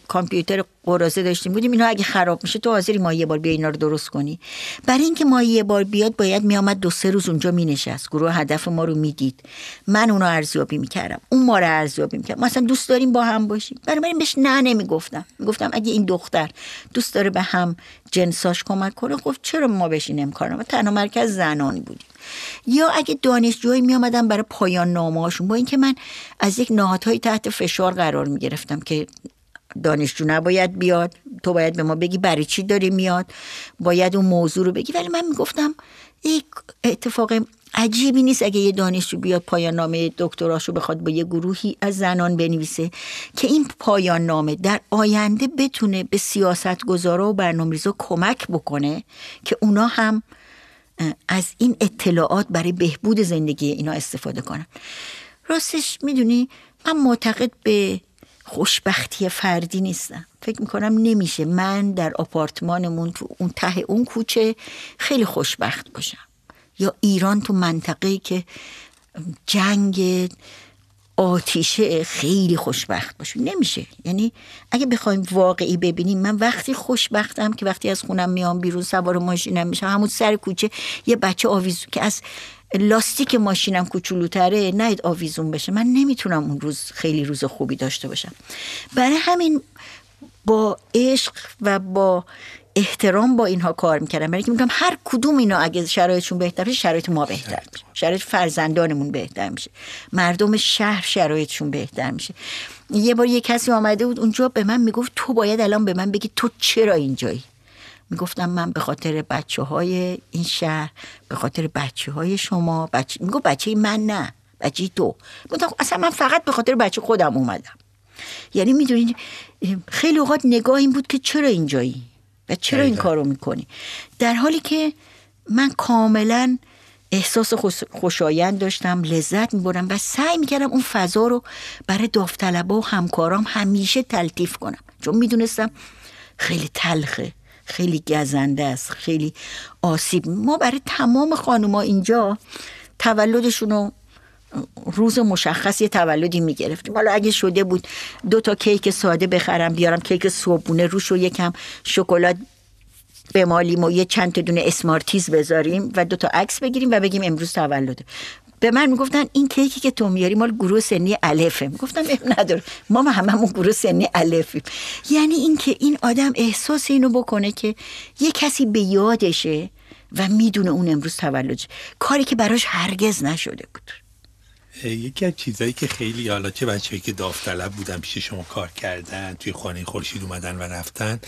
کامپیوتر قرازه داشتیم. بودیم اینا اگه خراب میشه تو حاضری ما یه بار بیا اینا رو درست کنی. برای اینکه ما یه بار بیاد باید میآمد دو سه روز اونجا مینشست. گروه هدف ما رو می‌دید. من اونو ارزیابی می‌کردم. اون ما رو ارزیابی می‌کرد. مثلا دوست داریم با هم باشیم. برای بهش نه نمی‌گفتم. می‌گفتم اگه این دختر دوست داره به هم جنساش کمک کنه گفت چرا ما بهش این امکان تنها مرکز زنان بودیم. یا اگه دانشجوهایی می آمدن برای پایان نامه هاشون با اینکه من از یک نهادهای تحت فشار قرار می گرفتم که دانشجو نباید بیاد. تو باید به ما بگی برای چی داری میاد. باید اون موضوع رو بگی. ولی من می‌گفتم یک اتفاق عجیبی نیست اگه یه دانشجو بیاد پایان نامه دکتراشو بخواد با یه گروهی از زنان بنویسه که این پایان نامه در آینده بتونه به سیاست گذارا و برنامه‌ریزا کمک بکنه که اونا هم از این اطلاعات برای بهبود زندگی اینا استفاده کنن. راستش می‌دونی من معتقد به خوشبختی فردی نیستم. فکر می‌کنم نمیشه من در آپارتمانمون تو اون ته اون کوچه خیلی خوشبخت باشم. یا ایران تو منطقه که جنگ آتیشه خیلی خوشبخت باشه. نمیشه. یعنی اگه بخوایم واقعی ببینیم من وقتی خوشبختم که وقتی از خونم میام بیرون سوار ماشینم میشم همون سر کوچه یه بچه آویزو که از لاستیک ماشینم کوچولوتره نهید آویزون بشه. من نمی‌تونم اون روز خیلی روز خوبی داشته باشم. برای همین با عشق و با احترام با اینها کار می‌کردم. برای میگم هر کدوم اینا اگه شرایطشون بهتر بشه شرایط ما بهتر میشه. شرایط فرزندانمون بهتر میشه. مردم شهر شرایطشون بهتر میشه. یه بار یه کسی آمده بود اونجا به من می‌گفت تو باید الان به من بگی تو چرا اینجایی؟ می‌گفتم من به خاطر بچه های این شهر به خاطر بچه های شما بچه میگو بچه من نه بچه تو. اصلا من فقط به خاطر بچه خودم اومدم. یعنی می‌دونید خیلی اوقات نگاه این بود که چرا اینجایی و چرا این کارو می‌کنی. در حالی که من کاملا احساس خوشایند داشتم لذت می‌برم و سعی می‌کردم اون فضا رو برای داوطلبا و همکارام همیشه تلطیف کنم. چون می‌دونستم خیلی تلخه. خیلی گزنده است خیلی آسیب. ما برای تمام خانوما اینجا تولدشون رو روز مشخص یه تولدی می‌گرفتیم. حالا اگه شده بود دو تا کیک ساده بخرم بیارم کیک صبحونه روش و یکم شکلات بمالیم و یه چند تا دونه اسمارتیز بذاریم و دو تا عکس بگیریم و بگیم امروز تولده. به من می‌گفتن این کیکی که تو میاری مال گروه سنی الفه. می‌گفتم نداره ما هممون گروه سنی الفیم. یعنی اینکه این آدم احساس اینو بکنه که یه کسی به یادشه و می‌دونه اون امروز تولد کاری که براش هرگز نشده بود. یکی از چیزایی که خیلی حالا چه بچه‌ای که داوطلب بودن پیش شما کار کردن توی خانه خورشید اومدن و رفتن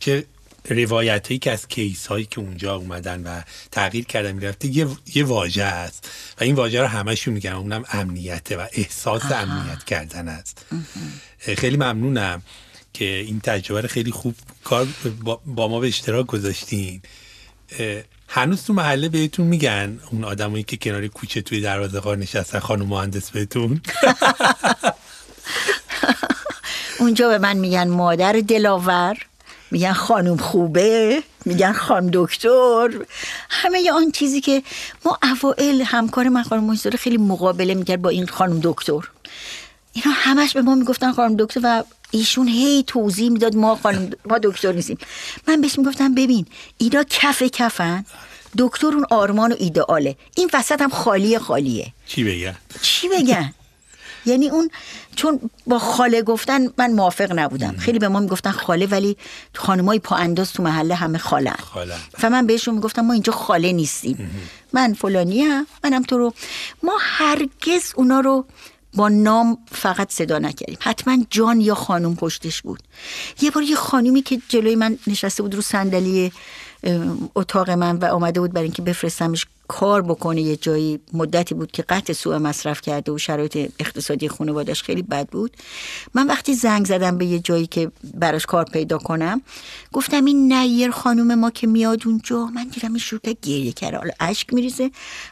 که روایت که از کیس هایی که اونجا اومدن و تغییر کردن می‌رفته یه, یه واژه است. و این واژه رو همشون میگن. اونم امنیته و احساس امنیت کردن است. خیلی ممنونم که این تجربه خیلی خوب کار با ما به اشتراک گذاشتین. هنوز تو محله بهتون میگن اون آدمایی که کنار کوچه توی دروازه قار نشستن خانم مهندس بهتون؟ (laughs) اونجا به من میگن مادر دلاور. میگن خانم خوبه میگن خانم دکتر. همه آن چیزی که ما اوائل همکار من خانم محیطزاده خیلی مقابله می‌کرد با این خانم دکتر. اینا همش به ما می‌گفتن خانم دکتر و ایشون هی توضیح می‌داد ما خانم ما دکتر نیستیم. من بهش می‌گفتم ببین اینا کف کفن دکتر اون آرمان و ایدئاله. این وسط هم خالی خالیه. چی بگن؟ چی بگن؟ یعنی اون چون با خاله گفتن من موافق نبودم. خیلی به ما می‌گفتن خاله ولی خانمای پا انداز تو محله همه خاله خاله. و من بهشون می‌گفتم ما اینجا خاله نیستیم. من فلانی هم منم تو رو. ما هرگز اونا رو با نام فقط صدا نکردیم. حتما جان یا خانم پشتش بود. یه بار یه خانومی که جلوی من نشسته بود رو صندلی اتاق من و آمده بود برای اینکه بفرستمش کار بکنه. یه جایی مدتی بود که قطع سوء مصرف کرده و شرایط اقتصادی خانوادش خیلی بد بود. من وقتی زنگ زدم به یه جایی که براش کار پیدا کنم گفتم این نیر خانوم ما که میاد اونجا. من دیدم این شروع گریه کرده. حالا اشک میریزه.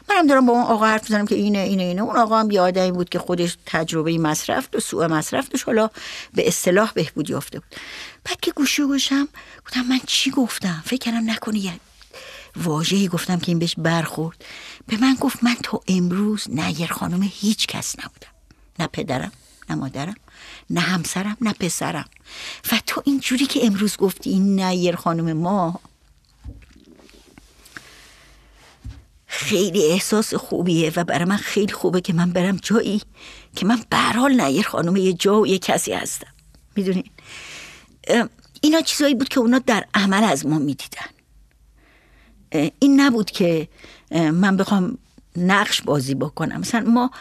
منم دارم با اون آقا حرف می‌زنم که اینه اینه اینه. اون آقا هم یه آدمی بود که خودش تجربه مصرف و سوء مصرف داشت. حالا به اصطلاح بهبودی یافته بود. بعد که گوشو گوشم گفتم من چی گفتم؟ فکر کردم نکنه واژه‌ای گفتم که این بهش برخورد. به من گفت من تا امروز نیر خانم هیچ کس نبودم. نه پدرم نه مادرم نه همسرم نه پسرم. و تو اینجوری که امروز گفتی این نیر خانم ما. خیلی احساس خوبیه و برای من خیلی خوبه که من برم جایی که من به هر حال نیر خانم یه جا و یه کسی هستم. می‌دونین؟ اینا چیزایی بود که اونا در عمل از ما می‌دیدن. این نبود که من بخوام نقش بازی بکنم. مثلا ما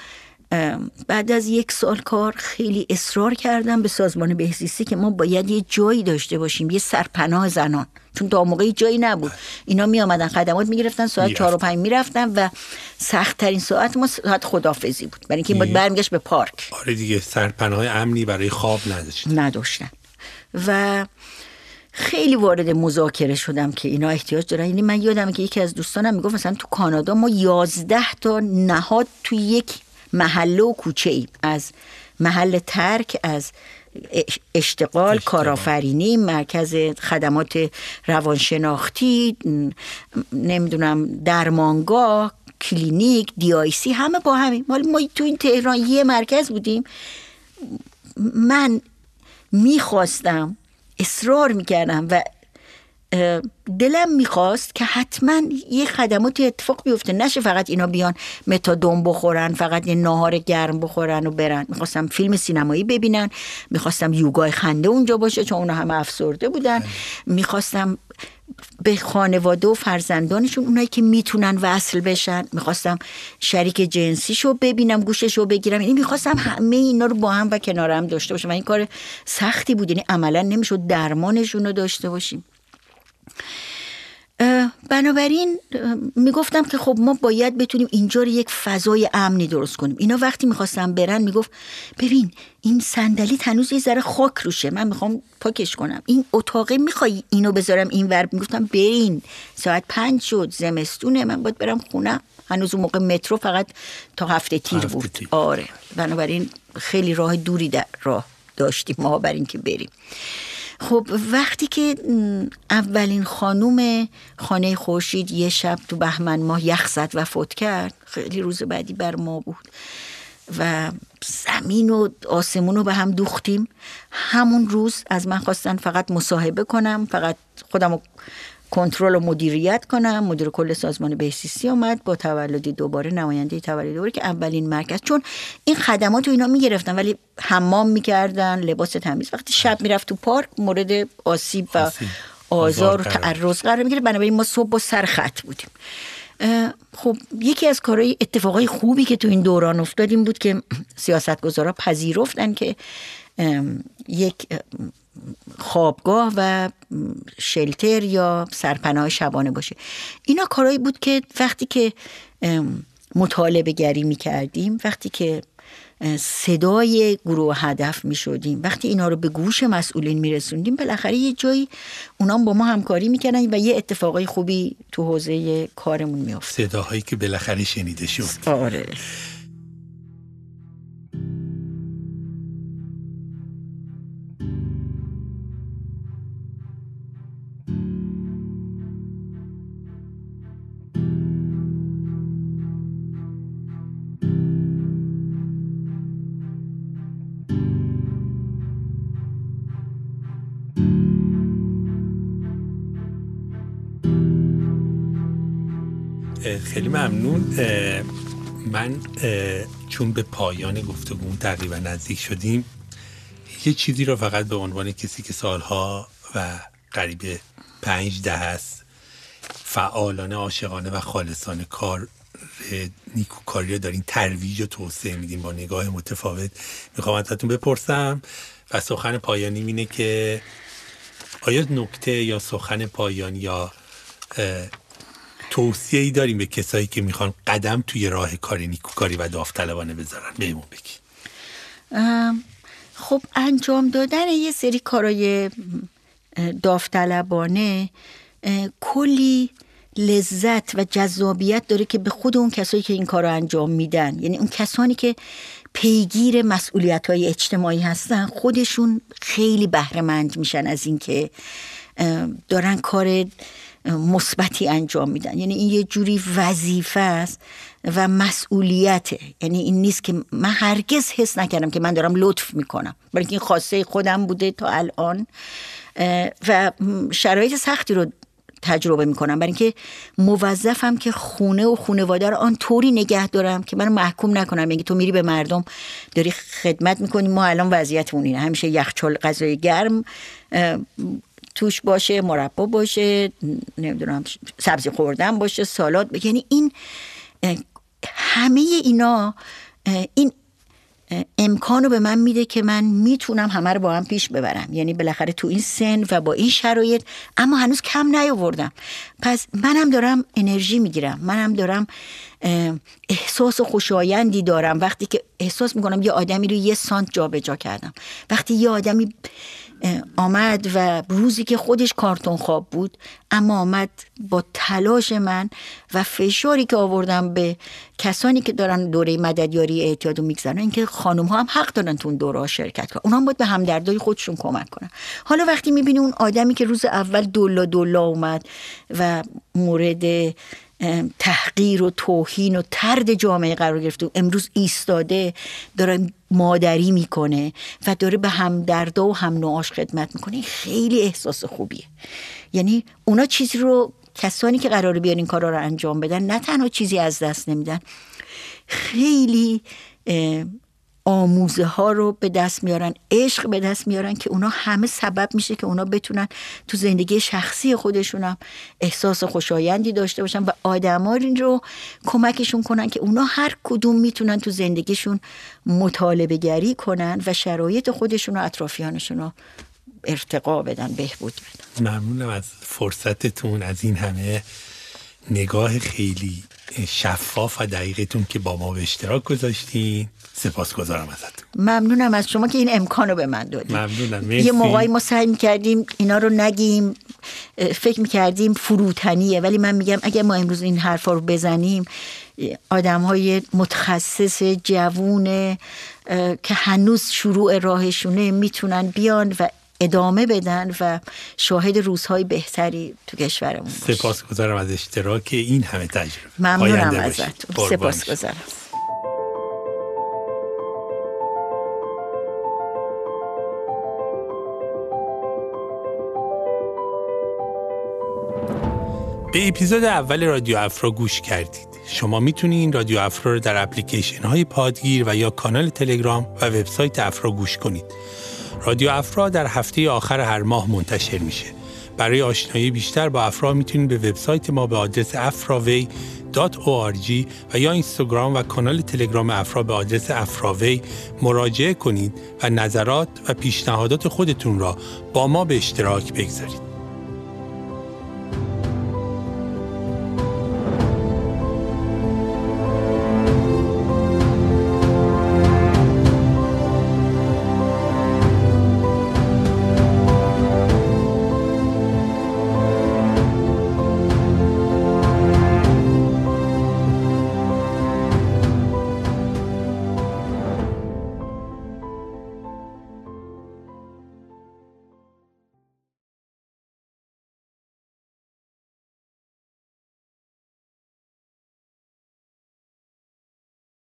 بعد از یک سال کار خیلی اصرار کردم به سازمان بهزیستی که ما باید یه جایی داشته باشیم یه سرپناه زنان. چون تا موقعی جایی نبود. اینا می آمدن خدمات می گرفتن ساعت چهار و پنج می رفتن و سخت ترین ساعت ما ساعت خدافزی بود. برای اینکه باید برمیگشت به پارک. آره دیگه سرپناه امنی برای خواب نداشتن. نداشتن. و خیلی وارد مذاکره شدم که اینا احتیاج دارن. یعنی من یادم که یکی از دوستانم می‌گفت مثلا تو کانادا ما یازده تا نهاد تو یک محله و کوچه ایم. از محل ترک از اشتغال کارآفرینی مرکز خدمات روانشناختی نمی‌دونم درمانگاه کلینیک DIC همه با همین مال ما تو این تهران یه مرکز بودیم. من می‌خواستم اصرار می‌کردم و دلم می‌خواست که حتما یه خدمات اتفاق بیفته. نشه فقط اینا بیان متادون بخورن فقط یه ناهار گرم بخورن و برن. می‌خواستم فیلم سینمایی ببینن می‌خواستم یوگای خنده اونجا باشه چون اونا همه افسرده بودن. می‌خواستم به خانواده و فرزندانشون اونایی که می‌تونن وصل بشن. می‌خواستم شریک جنسیشو ببینم گوششو بگیرم. یعنی می‌خواستم همه اینا رو با هم و کنار هم داشته باشم. و این کار سختی بود. یعنی عملا نمی‌شد درمانشون رو داشته باشیم. بنابراین می‌گفتم که خب ما باید بتونیم اینجا رو یک فضای امنی درست کنیم. اینا وقتی می‌خواستم برن می‌گفت ببین این صندلی هنوز یه ذره خاک روشه من می‌خوام پاکش کنم. این اتاقه می‌خوای اینو بذارم این ور؟ می‌گفتم برین. ساعت پنج شد زمستونه من باید برم خونم هنوز اون موقع مترو فقط تا هفته تیر بود. تیر. آره. بنابراین خیلی راه دوری در راه داشتیم ما بر اینکه بریم. خب وقتی که اولین خانوم خانه خورشید یه شب تو بهمن ماه یخ زد و فوت کرد خیلی روز بعدی بر ما بود و زمین و آسمون رو به هم دوختیم. همون روز از من خواستن فقط مصاحبه کنم فقط خودم رو کنترل و مدیریت کنم. مدیر کل سازمان بهسیستی آمد با تولدی دوباره نماینده تولدی دوباره که اولین مرکز. چون این خدمات رو اینا می‌گرفتن ولی حمام می‌کردن لباس تمیز. وقتی شب می‌رفت تو پارک مورد آسیب و آزار و تعرض قرار می‌گیره بنابراین ما صبح با سر خط بودیم. خب یکی از کارهای اتفاقای خوبی که تو این دوران افتاد این بود که (clears throat) سیاستگزارا پذیرفتن که یک خوابگاه و شلتر یا سرپناه شبانه باشه. اینا کارهایی بود که وقتی که مطالبه گری می کردیم وقتی که صدای گروه هدف می شدیم وقتی اینا رو به گوش مسئولین می رسوندیم بالاخره یه جایی اونا با ما همکاری می‌کردن و یه اتفاقای خوبی تو حوزه کارمون می صداهایی که بالاخره شنیده شد. آره. خیلی ممنون. من چون به پایان گفتگو تقریبا نزدیک شدیم یه چیزی رو فقط به عنوان کسی که سالها و قریب پنج ده هست فعالانه عاشقانه و خالصانه کار نیکوکاری رو دارین ترویج و توسعه میدیم با نگاه متفاوت می‌خوام ازتون بپرسم و سخن پایانی اینه که آیا نکته یا سخن پایانی یا توصیه ای داریم به کسایی که می‌خوان قدم توی راه کاری نیکوکاری و داوطلبانه بذارن. بهمون بگی خب انجام دادن یه سری کارای داوطلبانه کلی لذت و جذابیت داره که به خود اون کسایی که این کار رو انجام میدن. یعنی اون کسانی که پیگیر مسئولیت های اجتماعی هستن خودشون خیلی بهرهمند میشن از اینکه دارن کار مثبتی انجام میدن. یعنی این یه جوری وظیفه است و مسئولیته. یعنی این نیست که من هرگز حس نکردم که من دارم لطف می‌کنم. برای این خواسته خودم بوده تا الان. و شرایط سختی رو تجربه می‌کنم. برای اینکه موظفم که خونه و خونواده رو آن طوری نگه دارم که من محکوم نکنم. یعنی تو میری به مردم داری خدمت می‌کنی. ما الان وضعیتمون اینه. همیشه یخچال غذای گرم. توش باشه مربا باشه نمی‌دونم سبزی خوردن باشه سالاد یعنی این همه اینا این امکانو به من میده که من می‌تونم همه رو با هم پیش ببرم. یعنی بالاخره تو این سن و با این شرایط اما هنوز کم نیاوردم. پس منم دارم انرژی می‌گیرم. منم دارم احساس خوشایندی دارم. وقتی که احساس می‌کنم یه آدمی رو یه سانت جابجا کردم. وقتی یه آدمی آمد و روزی که خودش کارتون خواب بود اما آمد با تلاش من و فشاری که آوردم به کسانی که دارن دوره مددیاری اعتیاد و میگذرن اینکه خانم ها هم حق دارن تو اون دوره شرکت کنن. اونها باید به همدردای خودشون کمک کنن. حالا وقتی می‌بینی اون آدمی که روز اول دولا دولا اومد و مورد تحقیر و توهین و ترد جامعه قرار گرفته. امروز ایستاده داره مادری می‌کنه و داره به هم دردا و هم نوعاش خدمت می‌کنه. خیلی احساس خوبیه. یعنی اونا چیزی رو کسانی که قرار بیان این کارا رو انجام بدن نه تنها چیزی از دست نمیدن خیلی آموزه ها رو به دست میارن عشق به دست میارن که اونا همه سبب میشه که اونا بتونن تو زندگی شخصی خودشونم احساس خوشایندی داشته باشن و آدما رو کمکشون کنن که اونا هر کدوم می‌تونن تو زندگیشون مطالبه گری کنن و شرایط خودشون و اطرافیانشون رو ارتقا بدن بهبود بدن. ممنونم از فرصتتون از این همه نگاه خیلی شفاف و دقیقتون که با ما به اشتراک گذاشتین. سپاسگزارم ازت. ممنونم از شما که این امکان رو به من دادیم ممنونم یه موقعی ما سعی می‌کردیم اینا رو نگیم فکر می‌کردیم فروتنیه ولی من میگم اگه ما امروز این حرفا رو بزنیم آدم های متخصص جوون که هنوز شروع راهشونه می‌تونن بیان و ادامه بدن و شاهد روزهای بهتری تو کشورمون سپاسگزارم از اشتراک این همه تجربه. ممنونم ازتون. سپاسگزارم. به اپیزود اول رادیو افرا گوش کردید. شما می‌تونید رادیو افرا رو در اپلیکیشن های پادگیر و یا کانال تلگرام و وبسایت افرا گوش کنید. رادیو افرا در هفته آخر هر ماه منتشر میشه. برای آشنایی بیشتر با افرا می‌تونید به وبسایت ما به آدرس افراوی .org و یا اینستاگرام و کانال تلگرام افرا به آدرس افراوی مراجعه کنید و نظرات و پیشنهادات خودتون را با ما به اشتراک بگذارید.